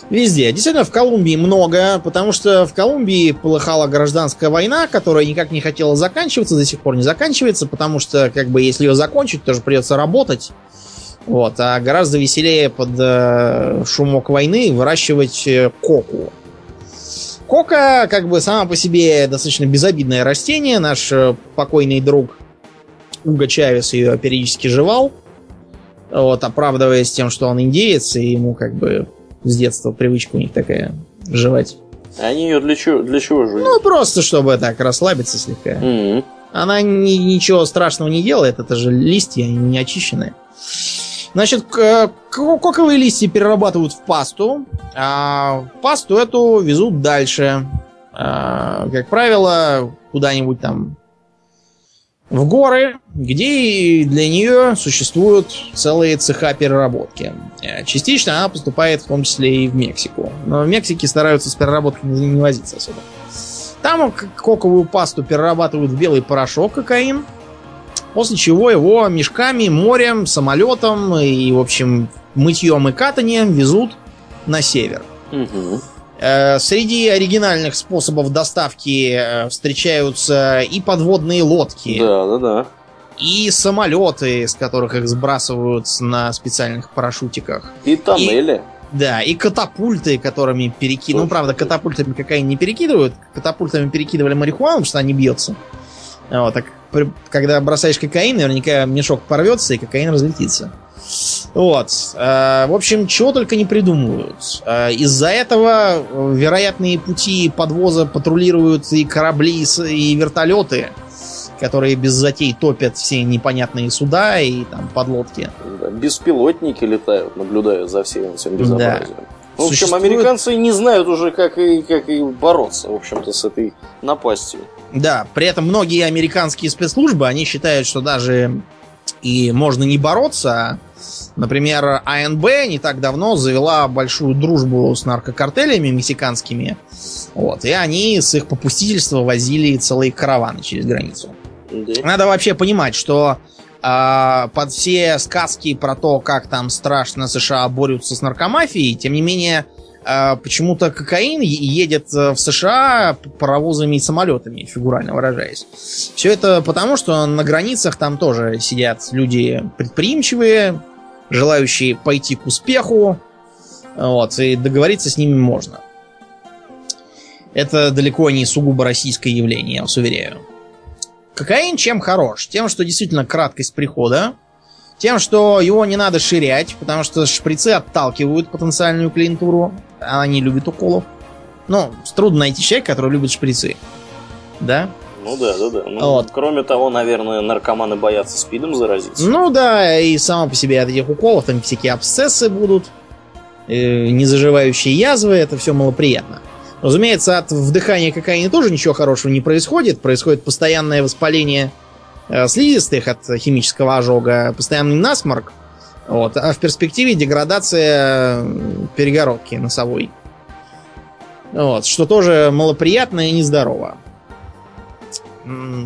S2: Везде. Действительно, в Колумбии много, потому что в Колумбии полыхала гражданская война, которая никак не хотела заканчиваться, до сих пор не заканчивается, потому что, как бы, если ее закончить, тоже придется работать. Вот, а гораздо веселее под э, шумок войны выращивать э, коку. Кока, как бы, сама по себе достаточно безобидное растение. Наш э, покойный друг Уго Чавес ее периодически жевал. Вот, оправдываясь тем, что он индеец, и ему как бы с детства привычка у них такая жевать
S1: Они ее для чего, для чего жуют?
S2: Ну, просто чтобы так расслабиться слегка.
S1: М.
S2: Она ни- ничего страшного не делает, это же листья, они не очищенные. Значит, коковые листья перерабатывают в пасту, а пасту эту везут дальше. А, Как правило, куда-нибудь там в горы, где для нее существуют целые цеха переработки. Э, Частично она поступает в том числе и в Мексику. Но в Мексике стараются с переработкой не возиться особо. Там коковую пасту перерабатывают в белый порошок кокаин, после чего его мешками, морем, самолетом и, в общем, мытьем и катанием везут на север.
S1: Мгм.
S2: Э, Среди оригинальных способов доставки э, встречаются и подводные лодки,
S1: Да, да, да.
S2: и самолеты, с которых их сбрасывают на специальных парашютиках.
S1: И тоннели.
S2: Да, и катапульты, которыми перекидывают. Ну, правда, катапультами кокаин не перекидывают. Катапультами перекидывали марихуану, потому что она не бьется. Вот, так при- когда бросаешь кокаин, наверняка мешок порвется, и кокаин разлетится. Вот. э, в общем, чего только не придумывают. Э, из-за этого э, вероятные пути подвоза патрулируют и корабли, и вертолеты, которые без затей топят все непонятные суда и там подлодки.
S1: Да, Беспилотники летают, наблюдают за всем этим безобразием. В общем,
S2: Существует-
S1: американцы не знают уже, как и, как и бороться, в общем-то, с этой напастью.
S2: Да, при этом многие американские спецслужбы, они считают, что даже и можно не бороться. а, Например, АНБ не так давно завела большую дружбу с наркокартелями мексиканскими. Вот, и они с их попустительства возили целые караваны через границу. Надо вообще понимать, что а, под все сказки про то, как там страшно США борются с наркомафией, тем не менее, почему-то кокаин едет э, в США паровозами и самолетами, фигурально выражаясь. Все это потому, что на границах там тоже сидят люди предприимчивые, желающие пойти к успеху, вот, и договориться с ними можно. Это далеко не сугубо российское явление, я вас уверяю. Кокаин чем хорош? Тем, что действительно краткость прихода, тем, что его не надо ширять, потому что шприцы отталкивают потенциальную клиентуру, она не любит уколов. Ну, трудно найти человека, который любит шприцы. Да?
S1: Ну да, да, да. Ну,
S2: Вот.
S1: Кроме того, наверное, наркоманы боятся спидом заразиться.
S2: Ну да, и само по себе от этих уколов там всякие абсцессы будут, э, незаживающие язвы, это все малоприятно. Разумеется, от вдыхания кокаина тоже ничего хорошего не происходит. Происходит постоянное воспаление э, слизистых от химического ожога, постоянный насморк. Вот, а в перспективе деградация перегородки носовой. Вот, что тоже малоприятно и нездорово.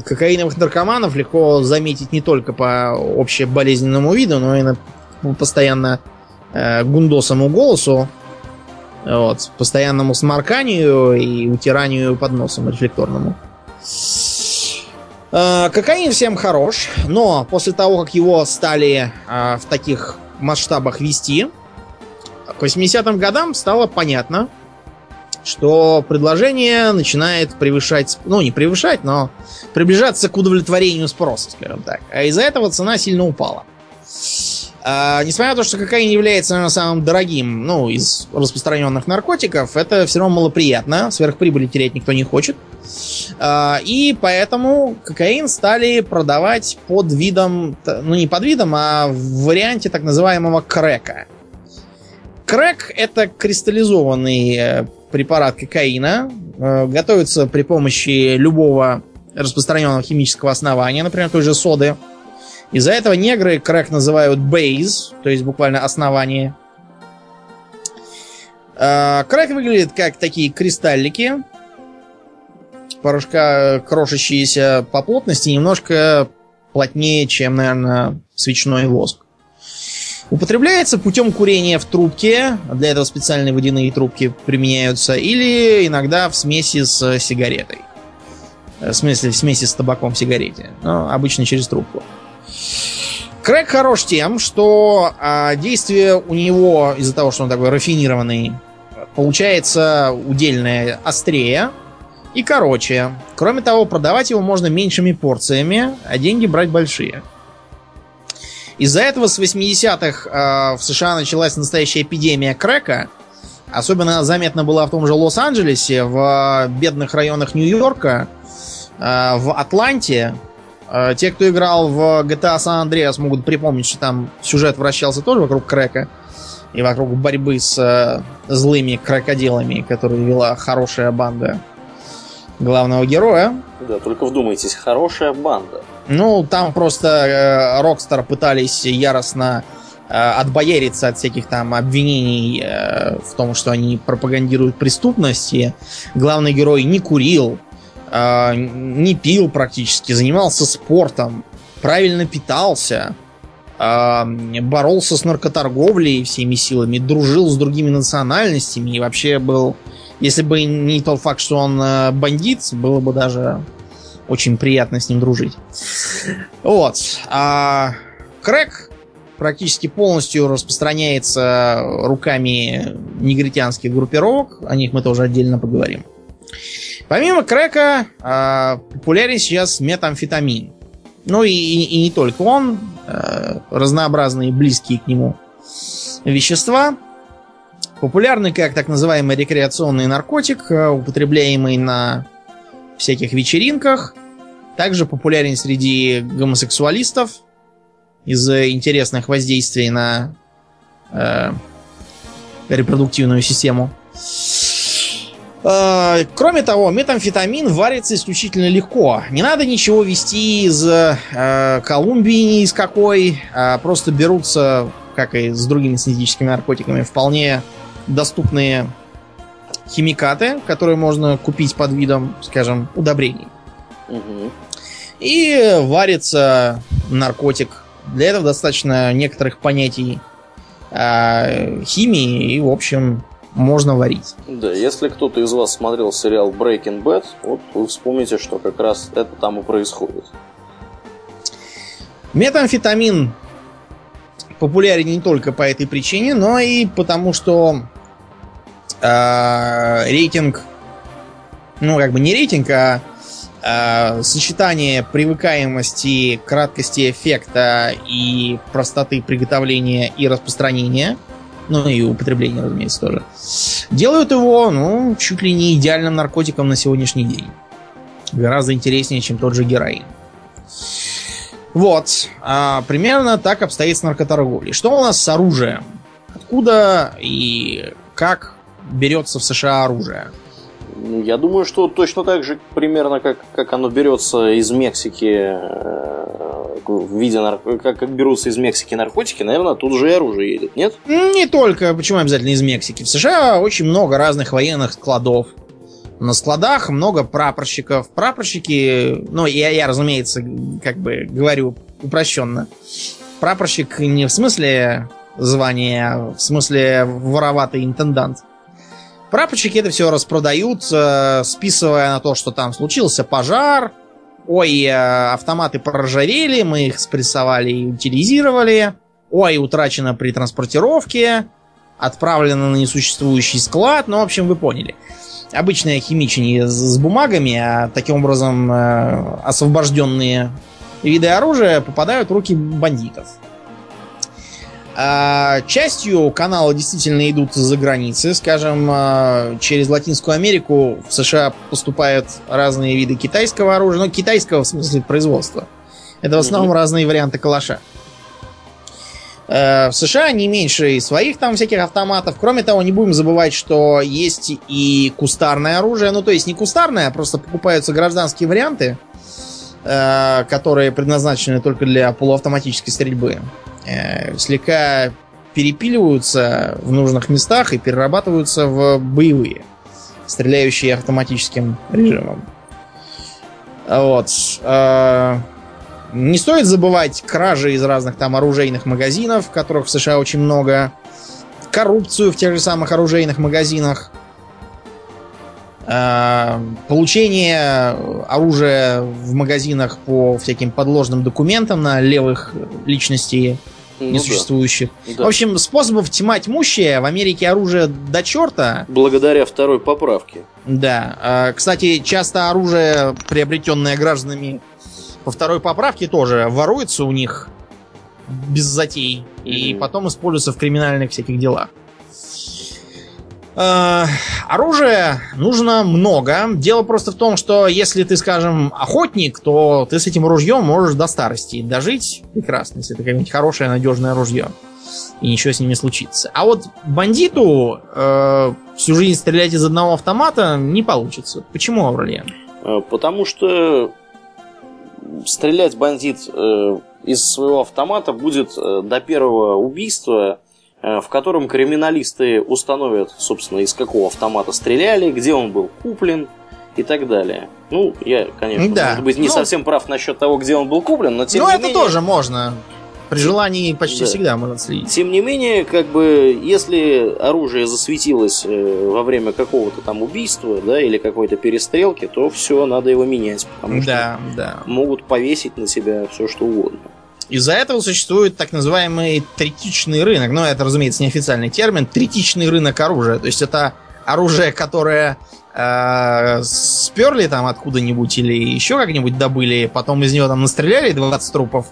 S2: Кокаиновых наркоманов легко заметить не только по общеболезненному виду, но и на по постоянно э, гундосому голосу, вот, постоянному сморканию и утиранию под носом рефлекторному. Э, Кокаин всем хорош, но после того, как его стали э, в таких масштабах вести, к 80-м годам стало понятно, что предложение начинает превышать, ну не превышать, но приближаться к удовлетворению спроса, скажем так. А из-за этого цена сильно упала. А, несмотря на то, что кокаин является, наверное, самым дорогим, ну, из распространенных наркотиков, это все равно малоприятно. Сверхприбыли терять никто не хочет. А, и поэтому кокаин стали продавать под видом, ну не под видом, а в варианте так называемого крека. Крэк это кристаллизованный э, препарат кокаина. Э, Готовится при помощи любого распространенного химического основания, например, той же соды. Из-за этого негры крэк называют бейз, то есть буквально основание. Э, Крэк выглядит как такие кристаллики, порошка крошащиеся по плотности, немножко плотнее, чем, наверное, свечной воск. Употребляется путем курения в трубке, для этого специальные водяные трубки применяются, или иногда в смеси с сигаретой. Э, В смысле, в смеси с табаком в сигарете. Но обычно через трубку. Крэк хорош тем, что а, действие у него, из-за того, что он такой рафинированный, получается удельное острее и короче. Кроме того, продавать его можно меньшими порциями, а деньги брать большие. Из-за этого с 80-х э, в США началась настоящая эпидемия крека, Особенно заметно было в том же Лос-Анджелесе, в бедных районах Нью-Йорка, э, в Атланте. Э, те, кто играл в GTA San Andreas, могут припомнить, что там сюжет вращался тоже вокруг крека и вокруг борьбы с э, злыми крек-дилерами, которые вела хорошая банда главного героя.
S1: Да, только вдумайтесь, хорошая банда.
S2: Ну, там просто Rockstar пытались яростно Э, отбояриться от всяких там обвинений э, в том, что они пропагандируют преступности. Главный герой не курил, э, не пил практически, занимался спортом, правильно питался, боролся с наркоторговлей всеми силами, дружил с другими национальностями и вообще был... Если бы не тот факт, что он бандит, было бы даже очень приятно с ним дружить. Вот. А Крэк практически полностью распространяется руками негритянских группировок. О них мы тоже отдельно поговорим. Помимо крека, э, популярен сейчас метамфетамин. Ну и, и, и не только он, э, разнообразные близкие к нему вещества. Популярный как так называемый рекреационный наркотик, э, употребляемый на всяких вечеринках. Также популярен среди гомосексуалистов, из интересных воздействий на э, репродуктивную систему. Кроме того, метамфетамин варится исключительно легко. Не надо ничего вести из э, Колумбии ни из какой. А просто берутся, как и с другими синтетическими наркотиками, вполне доступные химикаты, которые можно купить под видом, скажем, удобрений. Угу. И варится наркотик для этого достаточно некоторых понятий э, химии и, в общем, можно варить.
S1: Да, если кто-то из вас смотрел сериал Breaking Bad, вот вы вспомните, что как раз это там и происходит.
S2: Метамфетамин популярен не только по этой причине, но и потому, что э, рейтинг, ну как бы не рейтинг, а э, сочетание привыкаемости, краткости эффекта и простоты приготовления и распространения, ну и употребления, разумеется, тоже, делают его, ну, чуть ли не идеальным наркотиком на сегодняшний день. Гораздо интереснее, чем тот же героин. Вот. А, примерно так обстоит с наркоторговлей. Что у нас с оружием? Откуда и как берется в США оружие?
S1: Я думаю, что точно так же примерно как, как оно берется из Мексики э, в виде нар... как, как берутся из Мексики наркотики, наверное, тут же и оружие едет, нет?
S2: Не только, почему обязательно из Мексики? В США очень много разных военных складов. На складах много прапорщиков. Прапорщики, ну, я, я разумеется, как бы говорю упрощенно. Прапорщик не в смысле звания, а в смысле вороватый интендант. Прапорщики это все распродают, э, списывая на то, что там случился пожар, ой, э, автоматы проржавели, мы их спрессовали и утилизировали, ой, утрачено при транспортировке, отправлено на несуществующий склад, ну, в общем, вы поняли. Обычное химичение с бумагами, а таким образом э, освобожденные виды оружия попадают в руки бандитов. А, частью канала действительно идут за границы. Скажем, а, через Латинскую Америку в США поступают разные виды китайского оружия. Ну, китайского в смысле производства. Это в основном mm-hmm. разные варианты калаша. А, в США не меньше своих там всяких автоматов. Кроме того, не будем забывать, что есть и кустарное оружие. Ну, то есть не кустарное, а просто покупаются гражданские варианты, которые предназначены только для полуавтоматической стрельбы э, слегка перепиливаются в нужных местах и перерабатываются в боевые, стреляющие автоматическим режимом. Вот. Э, не стоит забывать кражи из разных там оружейных магазинов, которых в США очень много, коррупцию в тех же самых оружейных магазинах, э, получение оружия в магазинах по всяким подложным документам на левых личностей ну, несуществующих. Да. В общем, способов тьма тьмущая в Америке оружие до черта.
S1: Благодаря второй поправке.
S2: Да. А, кстати, часто оружие, приобретенное гражданами по второй поправке, тоже воруется у них без затей. Mm-hmm. И потом используется в криминальных всяких делах. Э, оружия нужно много. Дело просто в том, что если ты, скажем, охотник, то ты с этим ружьем можешь до старости дожить. Прекрасно, если это какое-нибудь хорошее, надежное ружье. И ничего с ними случится. А вот бандиту э, всю жизнь стрелять из одного автомата не получится. Почему, Авралиан?
S1: Э, потому что стрелять бандит э, из своего автомата будет э, до первого убийства в котором криминалисты установят, собственно, из какого автомата стреляли, где он был куплен и так далее. Ну, я, конечно, да. может быть, не ну, совсем прав насчет того, где он был куплен, но тем
S2: ну,
S1: не
S2: это
S1: менее...
S2: тоже можно. При желании почти да. всегда можно следить.
S1: Тем не менее, как бы, если оружие засветилось э, во время какого-то там убийства, да, или какой-то перестрелки, то все, надо его менять, потому
S2: да,
S1: что
S2: да.
S1: могут повесить на себя все, что угодно.
S2: Из-за этого существует так называемый третичный рынок. Ну, это, разумеется, неофициальный термин. Третичный рынок оружия. То есть это оружие, которое э, сперли там откуда-нибудь или еще как-нибудь добыли, потом из него там настреляли 20 трупов,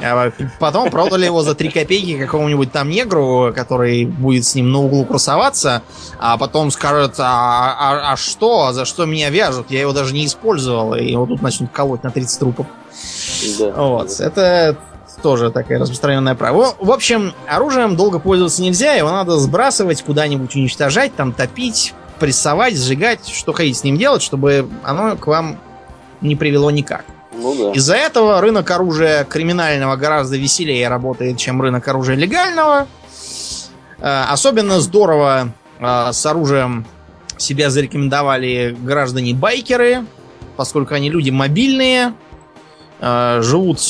S2: а потом продали его за 3 копейки какому-нибудь там негру, который будет с ним на углу красоваться, а потом скажет, а, а, а что, за что меня вяжут? Я его даже не использовал, и его тут начнут колоть на 30 трупов. Да. Вот, это тоже такая распространенная право. В общем, оружием долго пользоваться нельзя, его надо сбрасывать, куда-нибудь уничтожать, там топить, прессовать, сжигать, что хотите с ним делать, чтобы оно к вам не привело никак.
S1: Ну да.
S2: Из-за этого рынок оружия криминального гораздо веселее работает, чем рынок оружия легального. Э, особенно здорово э, с оружием себя зарекомендовали граждане-байкеры, поскольку они люди мобильные, живут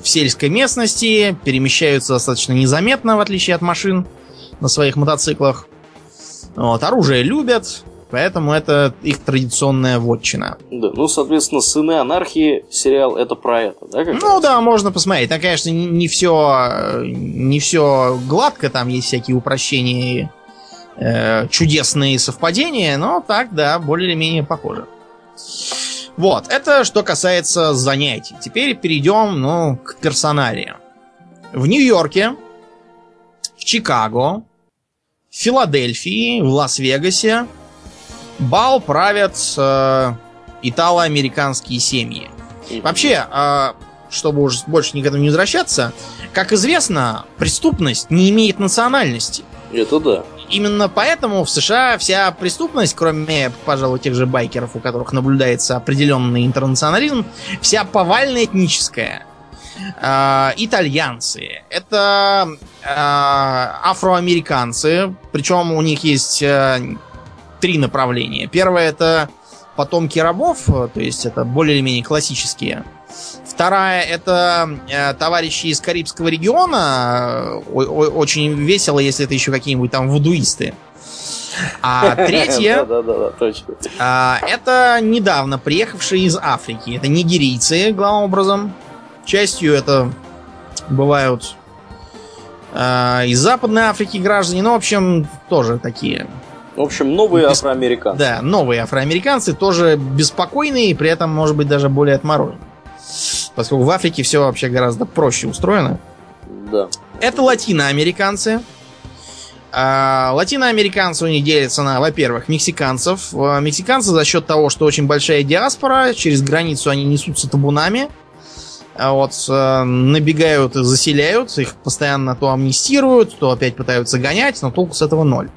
S2: в сельской местности, перемещаются достаточно незаметно, в отличие от машин на своих мотоциклах. Вот, оружие любят, поэтому это их традиционная вотчина.
S1: Да, ну, соответственно, «Сыны анархии» сериал это про это, да?
S2: Как ну раз? да, можно посмотреть. Там, конечно, не все, не все гладко, там есть всякие упрощения и э, чудесные совпадения, но так, да, более или менее похоже. Вот, это что касается занятий. Теперь перейдем, ну, к персоналии. В Нью-Йорке, в Чикаго, в Филадельфии, в Лас-Вегасе бал правят э, итало-американские семьи. Вообще, э, чтобы уж больше никогда не возвращаться, как известно, преступность не имеет национальности.
S1: Это да.
S2: Именно поэтому в США вся преступность, кроме, пожалуй, тех же байкеров, у которых наблюдается определенный интернационализм, вся повально этническая. Э, итальянцы, это э, афроамериканцы, причем у них есть э, три направления. Первое это потомки рабов, то есть это более или менее классические Вторая это э, товарищи из Карибского региона. О- о- очень весело, если это еще какие-нибудь там вудуисты. А третье... А, это недавно приехавшие из Африки. Это нигерийцы, главным образом. Частью это бывают а, из Западной Африки граждане. Ну, в общем, тоже такие
S1: в общем, новые Бес... афроамериканцы.
S2: Да, новые афроамериканцы тоже беспокойные при этом, может быть, даже более отмороженные. Поскольку в Африке все вообще гораздо проще устроено.
S1: Да.
S2: Это латиноамериканцы. А, латиноамериканцы у них делятся на, во-первых, мексиканцев. А, мексиканцы за счет того, что очень большая диаспора, через границу они несутся табунами. А вот э, набегают и заселяют, их постоянно то амнистируют, то опять пытаются гонять, но толку с этого ноль.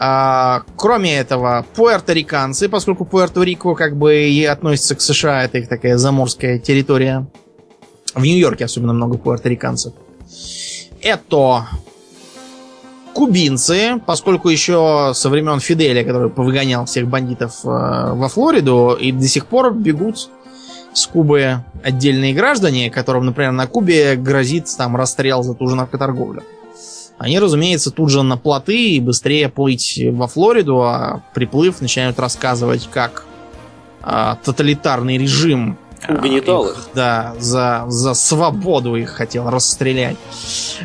S2: А, кроме этого, пуэрториканцы, поскольку Пуэрто-Рико как бы и относится к США, это их такая заморская территория. В Нью-Йорке особенно много пуэрториканцев. Это кубинцы, поскольку еще со времен Фиделя, который повыгонял всех бандитов э, во Флориду, и до сих пор бегут с Кубы отдельные граждане, которым, например, на Кубе грозит там расстрел за ту же наркоторговлю. Они, разумеется, тут же на плоты и быстрее плыть во Флориду, а приплыв начинают рассказывать, как а, тоталитарный режим
S1: а, Угнетал их,
S2: их. Да, за, за свободу их хотел расстрелять.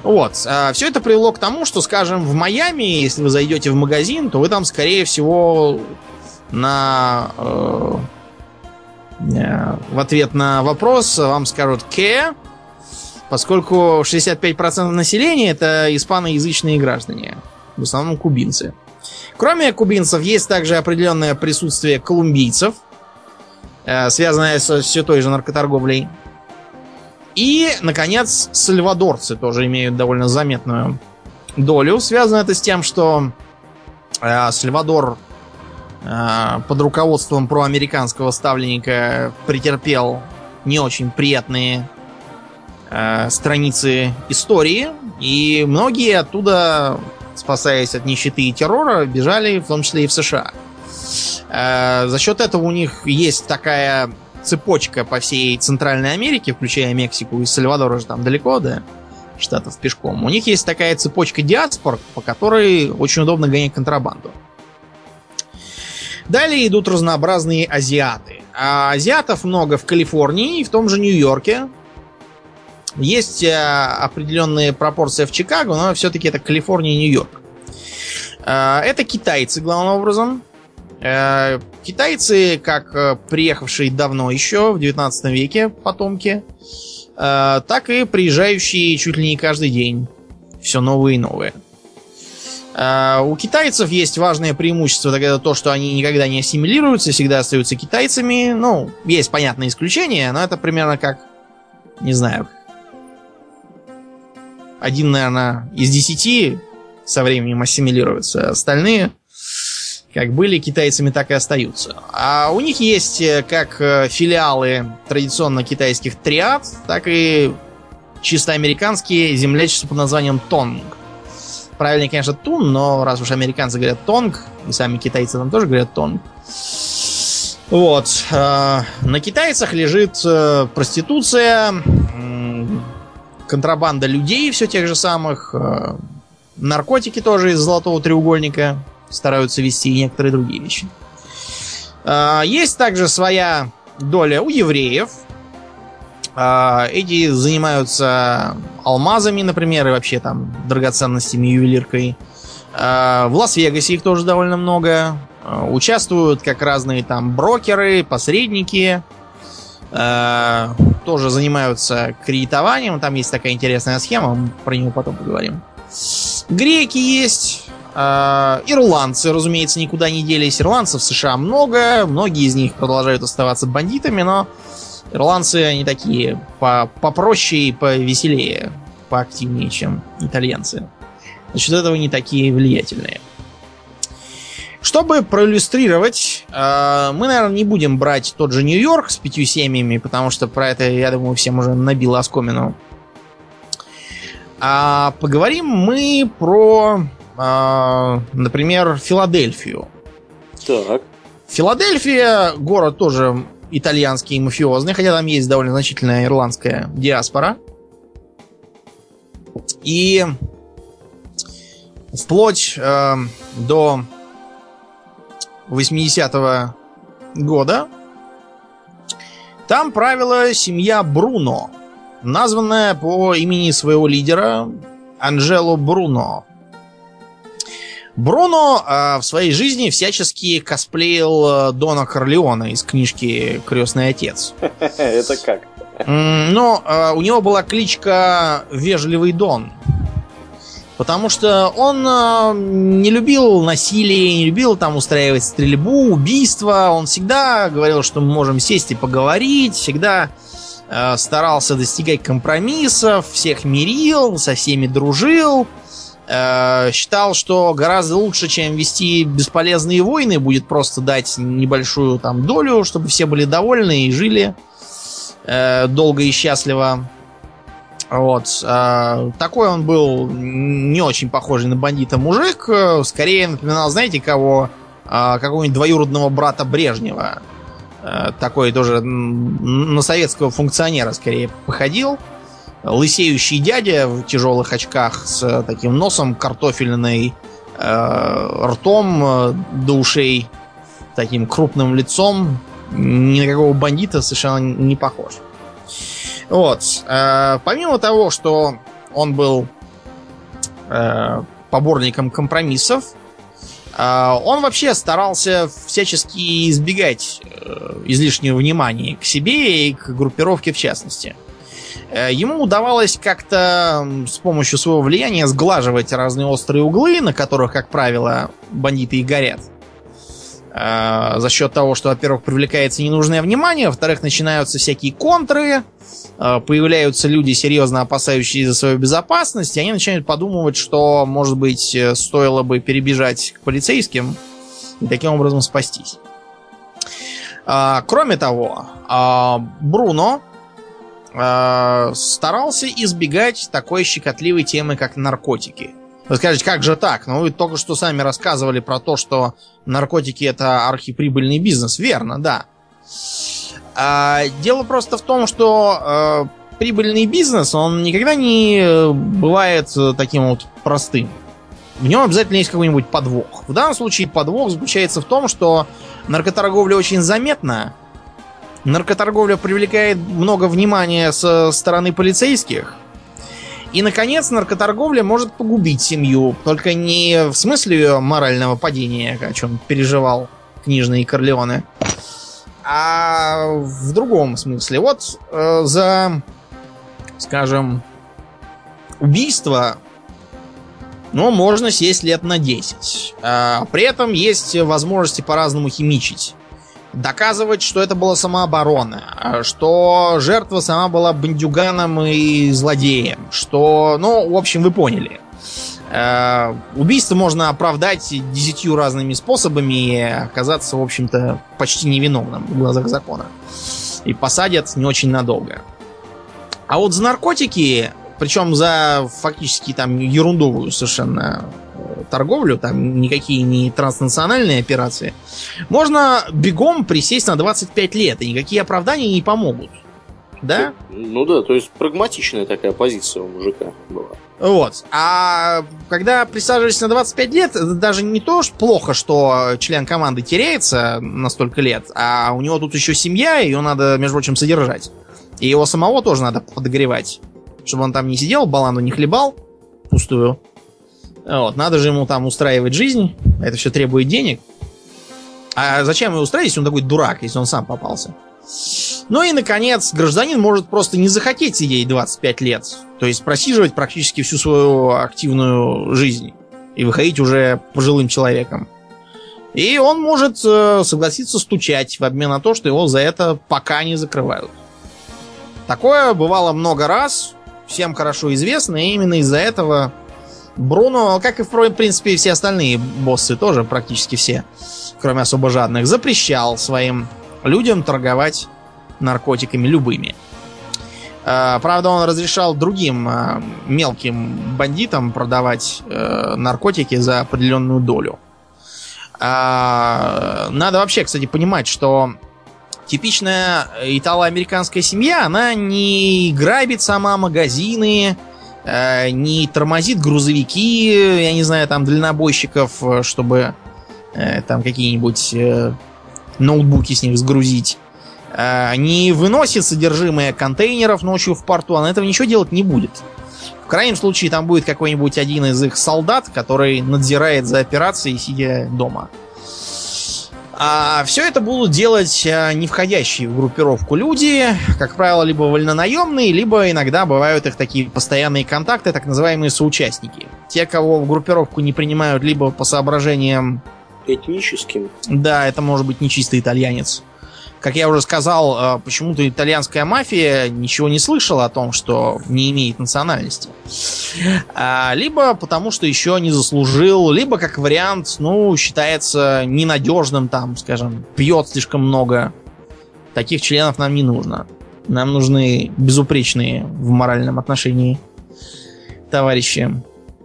S2: Вот. А, все это привело к тому, что, скажем, в Майами, если вы зайдете в магазин, то вы там, скорее всего, на... Э, э в ответ на вопрос вам скажут «ке», поскольку 65% населения это испаноязычные граждане, в основном кубинцы. Кроме кубинцев, есть также определенное присутствие колумбийцев, э, связанное с все той же наркоторговлей. И, наконец, сальвадорцы тоже имеют довольно заметную долю. Связано это с тем, что э, Сальвадор э, под руководством проамериканского ставленника претерпел не очень приятные э, страницы истории, и многие оттуда, спасаясь от нищеты и террора, бежали, в том числе и в США. Э, за счет этого у них есть такая цепочка по всей Центральной Америке, включая Мексику и Сальвадор уже там далеко, да, штатов пешком. У них есть такая цепочка диаспор, по которой очень удобно гонять контрабанду. Далее идут разнообразные азиаты. А азиатов много в Калифорнии и в том же Нью-Йорке. Есть э, определенные пропорции в Чикаго, но все-таки это Калифорния и Нью-Йорк. Э, это китайцы, главным образом. Э, китайцы, как приехавшие давно еще, в 19 веке потомки, так и приезжающие чуть ли не каждый день. Все новые и новые. У китайцев есть важное преимущество, это то, что они никогда не ассимилируются, всегда остаются китайцами. Ну, есть понятные исключения, но это примерно как, не знаю, один, наверное, из десяти со временем ассимилируются. Остальные, как были китайцами, так и остаются. А у них есть э, как э, филиалы традиционно китайских триад, так и чисто американские землячества под названием Тонг. Правильнее, конечно, Тун, но раз уж американцы говорят Тонг, и сами китайцы там тоже говорят Тонг. Вот. Э, на китайцах лежит проституция, контрабанда людей все тех же самых, э, наркотики тоже из золотого треугольника стараются вести и некоторые другие вещи. Э, есть также своя доля у евреев. Э, эти занимаются алмазами, например, и вообще там драгоценностями, ювелиркой. В Лас-Вегасе их тоже довольно много. Участвуют как разные там брокеры, посредники, тоже занимаются кредитованием. Там есть такая интересная схема, мы про нее потом поговорим. Греки есть. Э, ирландцы, разумеется, никуда не делись. Ирландцев в США много. Многие из них продолжают оставаться бандитами, но ирландцы, они такие по попроще и повеселее, поактивнее, чем итальянцы. Значит, этого не такие влиятельные. Чтобы проиллюстрировать, э, мы, наверное, не будем брать тот же Нью-Йорк с пятью семьями, потому что про это, я думаю, всем уже набило оскомину. А поговорим мы про, э, например, Филадельфию.
S1: Так.
S2: Филадельфия город тоже итальянский и мафиозный, хотя там есть довольно значительная ирландская диаспора. И вплоть э, до 80-го года там правила семья Бруно, названная по имени своего лидера Анжело Бруно. Бруно э, в своей жизни всячески косплеил э, Дона Корлеона из книжки «Крестный отец».
S1: Это как?
S2: Но э, у него была кличка «Вежливый Дон». Потому что он э, не любил насилие, не любил там устраивать стрельбу, убийства. Он всегда говорил, что мы можем сесть и поговорить, всегда э, старался достигать компромиссов, всех мирил, со всеми дружил. Э, считал, что гораздо лучше, чем вести бесполезные войны, будет просто дать небольшую там долю, чтобы все были довольны и жили э, долго и счастливо. Вот. А, такой он был не очень похожий на бандита мужик. Скорее напоминал, знаете, кого? А, какого-нибудь двоюродного брата Брежнева. А, такой тоже на советского функционера скорее походил. Лысеющий дядя в тяжелых очках с таким носом картофельной, ртом до ушей, таким крупным лицом. Ни на какого бандита совершенно не похож. Вот. Э, помимо того, что он был э, поборником компромиссов, э, он вообще старался всячески избегать излишнего внимания к себе и к группировке в частности. Ему удавалось как-то с помощью своего влияния сглаживать разные острые углы, на которых, как правило, бандиты и горят. Э, за счет того, что, во-первых, привлекается ненужное внимание, во-вторых, начинаются всякие контры, э, появляются люди, серьезно опасающие за свою безопасность, и они начинают подумывать, что, может быть, стоило бы перебежать к полицейским и таким образом спастись. Кроме того, Бруно, э, старался избегать такой щекотливой темы, как наркотики. Вы скажете, как же так? Ну, вы только что сами рассказывали про то, что наркотики это архиприбыльный бизнес. Верно, да. А, дело просто в том, что э, прибыльный бизнес, он никогда не бывает таким вот простым. В нем обязательно есть какой-нибудь подвох. В данном случае подвох заключается в том, что наркоторговля очень заметна, Наркоторговля привлекает много внимания со стороны полицейских. И, наконец, наркоторговля может погубить семью. Только не в смысле ее морального падения, о чем переживал книжные Корлеоне, а в другом смысле. Вот э, за, скажем, убийство ну, можно сесть лет на 10. А, при этом есть возможности по-разному химичить доказывать, что это была самооборона, что жертва сама была бандюганом и злодеем, что, ну, в общем, вы поняли. Э, убийство можно оправдать десятью разными способами и оказаться, в общем-то, почти невиновным в глазах закона. И посадят не очень надолго. А вот за наркотики, причем за фактически там ерундовую совершенно торговлю, там никакие не транснациональные операции, можно бегом присесть на 25 лет, и никакие оправдания не помогут. Да?
S1: Ну да, то есть прагматичная такая позиция у мужика была.
S2: Вот. А когда присаживаешься на 25 лет, даже не то что плохо, что член команды теряется на столько лет, а у него тут еще семья, ее надо, между прочим, содержать. И его самого тоже надо подогревать. Чтобы он там не сидел, баланду не хлебал пустую. Вот, надо же ему там устраивать жизнь, это все требует денег. А зачем его устраивать, если он такой дурак, если он сам попался? Ну и, наконец, гражданин может просто не захотеть сидеть 25 лет. То есть просиживать практически всю свою активную жизнь. И выходить уже пожилым человеком. И он может э, согласиться стучать в обмен на то, что его за это пока не закрывают. Такое бывало много раз. Всем хорошо известно. И именно из-за этого Бруно, как и, в принципе, все остальные боссы тоже, практически все, кроме особо жадных, запрещал своим людям торговать наркотиками любыми. А, правда, он разрешал другим а, мелким бандитам продавать э, наркотики за определенную долю. А, надо вообще, кстати, понимать, что типичная итало-американская семья, она не грабит сама магазины, не тормозит грузовики, я не знаю, там дальнобойщиков, э, чтобы э, там какие-нибудь э, ноутбуки с них сгрузить. Э, не выносит содержимое контейнеров ночью в порту, она этого ничего делать не будет. В крайнем случае там будет какой-нибудь один из их солдат, который надзирает за операцией, сидя дома. А все это будут делать а, не входящие в группировку люди, как правило, либо вольнонаемные, либо иногда бывают их такие постоянные контакты, так называемые соучастники. Те, кого в группировку не принимают либо по соображениям...
S1: Этническим.
S2: Да, это может быть нечистый итальянец. Как я уже сказал, э, почему-то итальянская мафия ничего не слышала о том, что не имеет национальности. А, либо потому, что еще не заслужил, либо как вариант, ну, считается ненадежным там, скажем, пьет слишком много. Таких членов нам не нужно. Нам нужны безупречные в моральном отношении товарищи.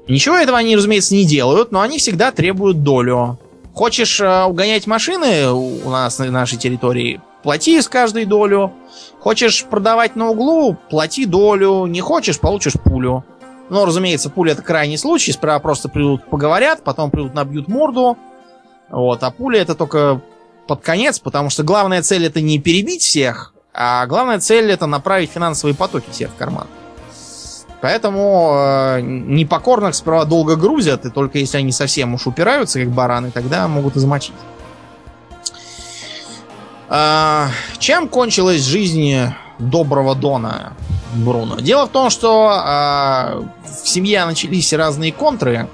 S2: Ничего этого они, разумеется, не делают, но они всегда требуют долю. Хочешь э, угонять машины у нас на нашей территории? Плати с каждой долю. Хочешь продавать на углу, плати долю. Не хочешь, получишь пулю. Но, разумеется, пуля это крайний случай. Сперва просто придут, поговорят, потом придут, набьют морду. Вот, а пуля это только под конец, потому что главная цель это не перебить всех, а главная цель это направить финансовые потоки всех в карман. Поэтому э, непокорных сперва долго грузят, и только если они совсем уж упираются, как бараны, тогда могут измочить. А, чем кончилась жизнь доброго Дона? Бруно. Дело в том, что э, в семье начались разные контры.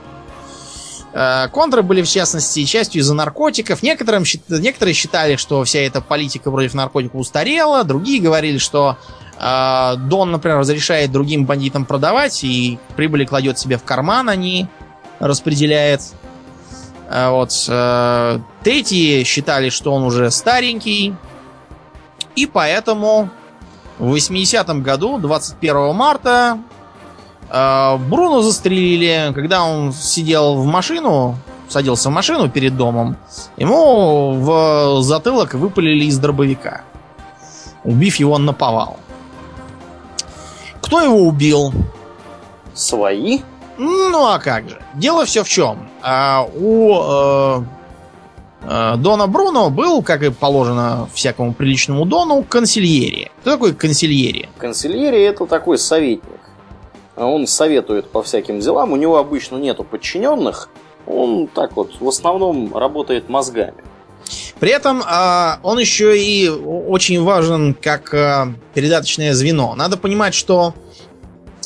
S2: Э, контры были, в частности, частью из-за наркотиков. Некоторым, некоторые считали, что вся эта политика против наркотиков устарела. Другие говорили, что э, Дон, например, разрешает другим бандитам продавать и прибыли кладет себе в карман, а не распределяет. Вот. Третьи считали, что он уже старенький. И поэтому в 80-м году, 21 марта, э, Бруно застрелили, когда он сидел в машину, садился в машину перед домом, ему в затылок выпалили из дробовика, убив его на повал. Кто его убил?
S1: Свои?
S2: Ну а как же? Дело все в чем. А, у э, Дона Бруно был, как и положено всякому приличному Дону, консильери. Кто такой консильери?
S1: Консильери это такой советник. Он советует по всяким делам. У него обычно нету подчиненных. Он так вот в основном работает мозгами.
S2: При этом э, он еще и очень важен как э, передаточное звено. Надо понимать, что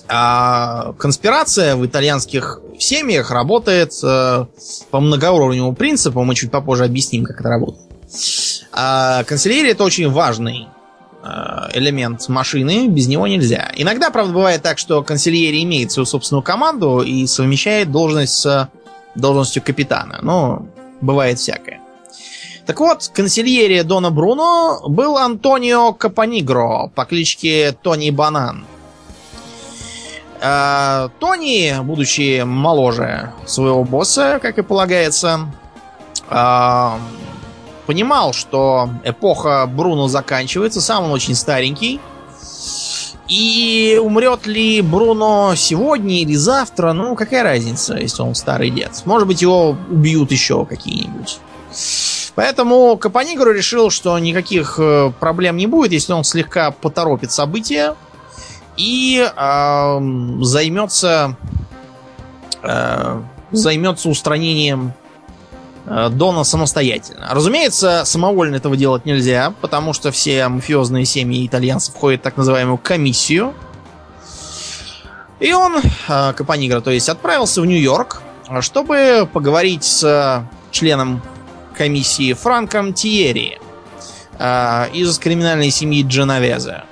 S2: а конспирация в итальянских семьях работает э, по многоуровневому принципу. Мы чуть попозже объясним, как это работает. А канцелярия это очень важный э, элемент машины, без него нельзя. Иногда, правда, бывает так, что канцелярия имеет свою собственную команду и совмещает должность с должностью капитана. Но бывает всякое. Так вот, канцелярия Дона Бруно был Антонио Капанигро по кличке Тони Банан – а, Тони, будучи моложе своего босса, как и полагается, а, понимал, что эпоха Бруно заканчивается, сам он очень старенький. И умрет ли Бруно сегодня или завтра, ну какая разница, если он старый дед. Может быть, его убьют еще какие-нибудь. Поэтому Капанигру решил, что никаких э, проблем не будет, если он слегка поторопит события и э, займется э, займется устранением э, Дона самостоятельно. Разумеется, самовольно этого делать нельзя, потому что все мафиозные семьи итальянцев входят в так называемую комиссию. И он, э, Капанигра, то есть, отправился в Нью-Йорк, чтобы поговорить с членом комиссии Франком Тиери э, из криминальной семьи Дженовезе.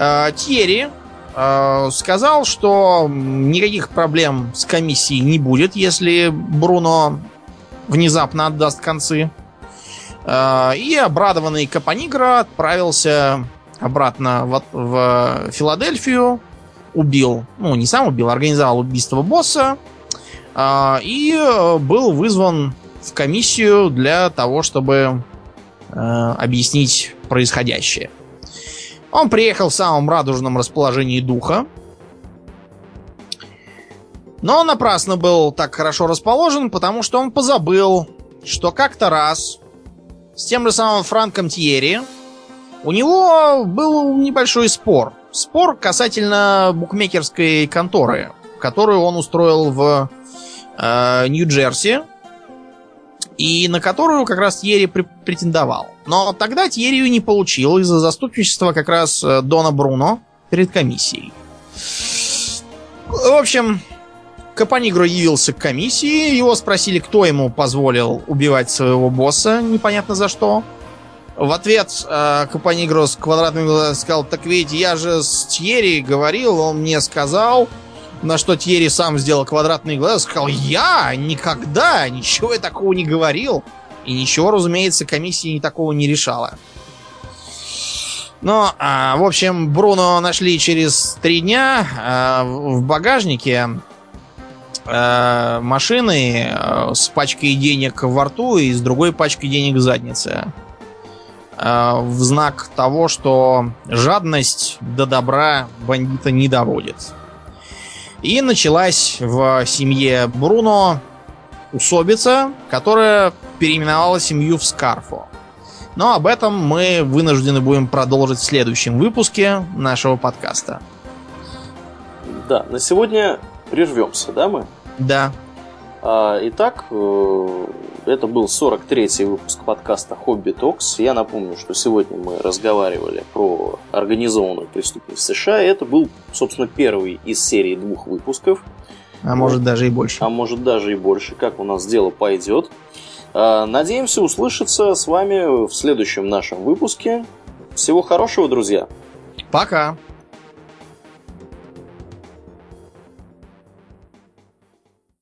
S2: Э, Тьерри э, сказал, что никаких проблем с комиссией не будет, если Бруно внезапно отдаст концы. Э, и обрадованный Капанигра отправился обратно в, в Филадельфию, убил, ну не сам убил, организовал убийство босса и был вызван в комиссию для того, чтобы объяснить происходящее. Он приехал в самом радужном расположении духа. Но напрасно был так хорошо расположен, потому что он позабыл, что как-то раз с тем же самым Франком Тьерри у него был небольшой спор. Спор касательно букмекерской конторы, которую он устроил в э, Нью-Джерси и на которую как раз Тьерри претендовал. Но тогда Тьеррию не получил из-за заступничества как раз э, Дона Бруно перед комиссией. В общем, Капанигро явился к комиссии, его спросили, кто ему позволил убивать своего босса, непонятно за что. В ответ э, Капанигро с квадратными глазами сказал, так ведь я же с Тьерри говорил, он мне сказал, на что Тьерри сам сделал квадратные глаза, сказал, я никогда ничего я такого не говорил. И ничего, разумеется, комиссия ни такого не решала. Но, а, в общем, Бруно нашли через три дня а, в багажнике а, машины а, с пачкой денег во рту и с другой пачкой денег в заднице. А, в знак того, что жадность до добра бандита не доводит. И началась в семье Бруно усобица, которая переименовала семью в Скарфо. Но об этом мы вынуждены будем продолжить в следующем выпуске нашего подкаста.
S1: Да, на сегодня прервемся, да, мы?
S2: Да.
S1: А, итак, э, Это был 43-й выпуск подкаста «Хобби Токс». Я напомню, что сегодня мы разговаривали про организованную преступность в США. Это был, собственно, первый из серии двух выпусков.
S2: А может даже и больше.
S1: А может даже и больше, как у нас дело пойдет. А, надеемся услышаться с вами в следующем нашем выпуске. Всего хорошего, друзья.
S2: Пока.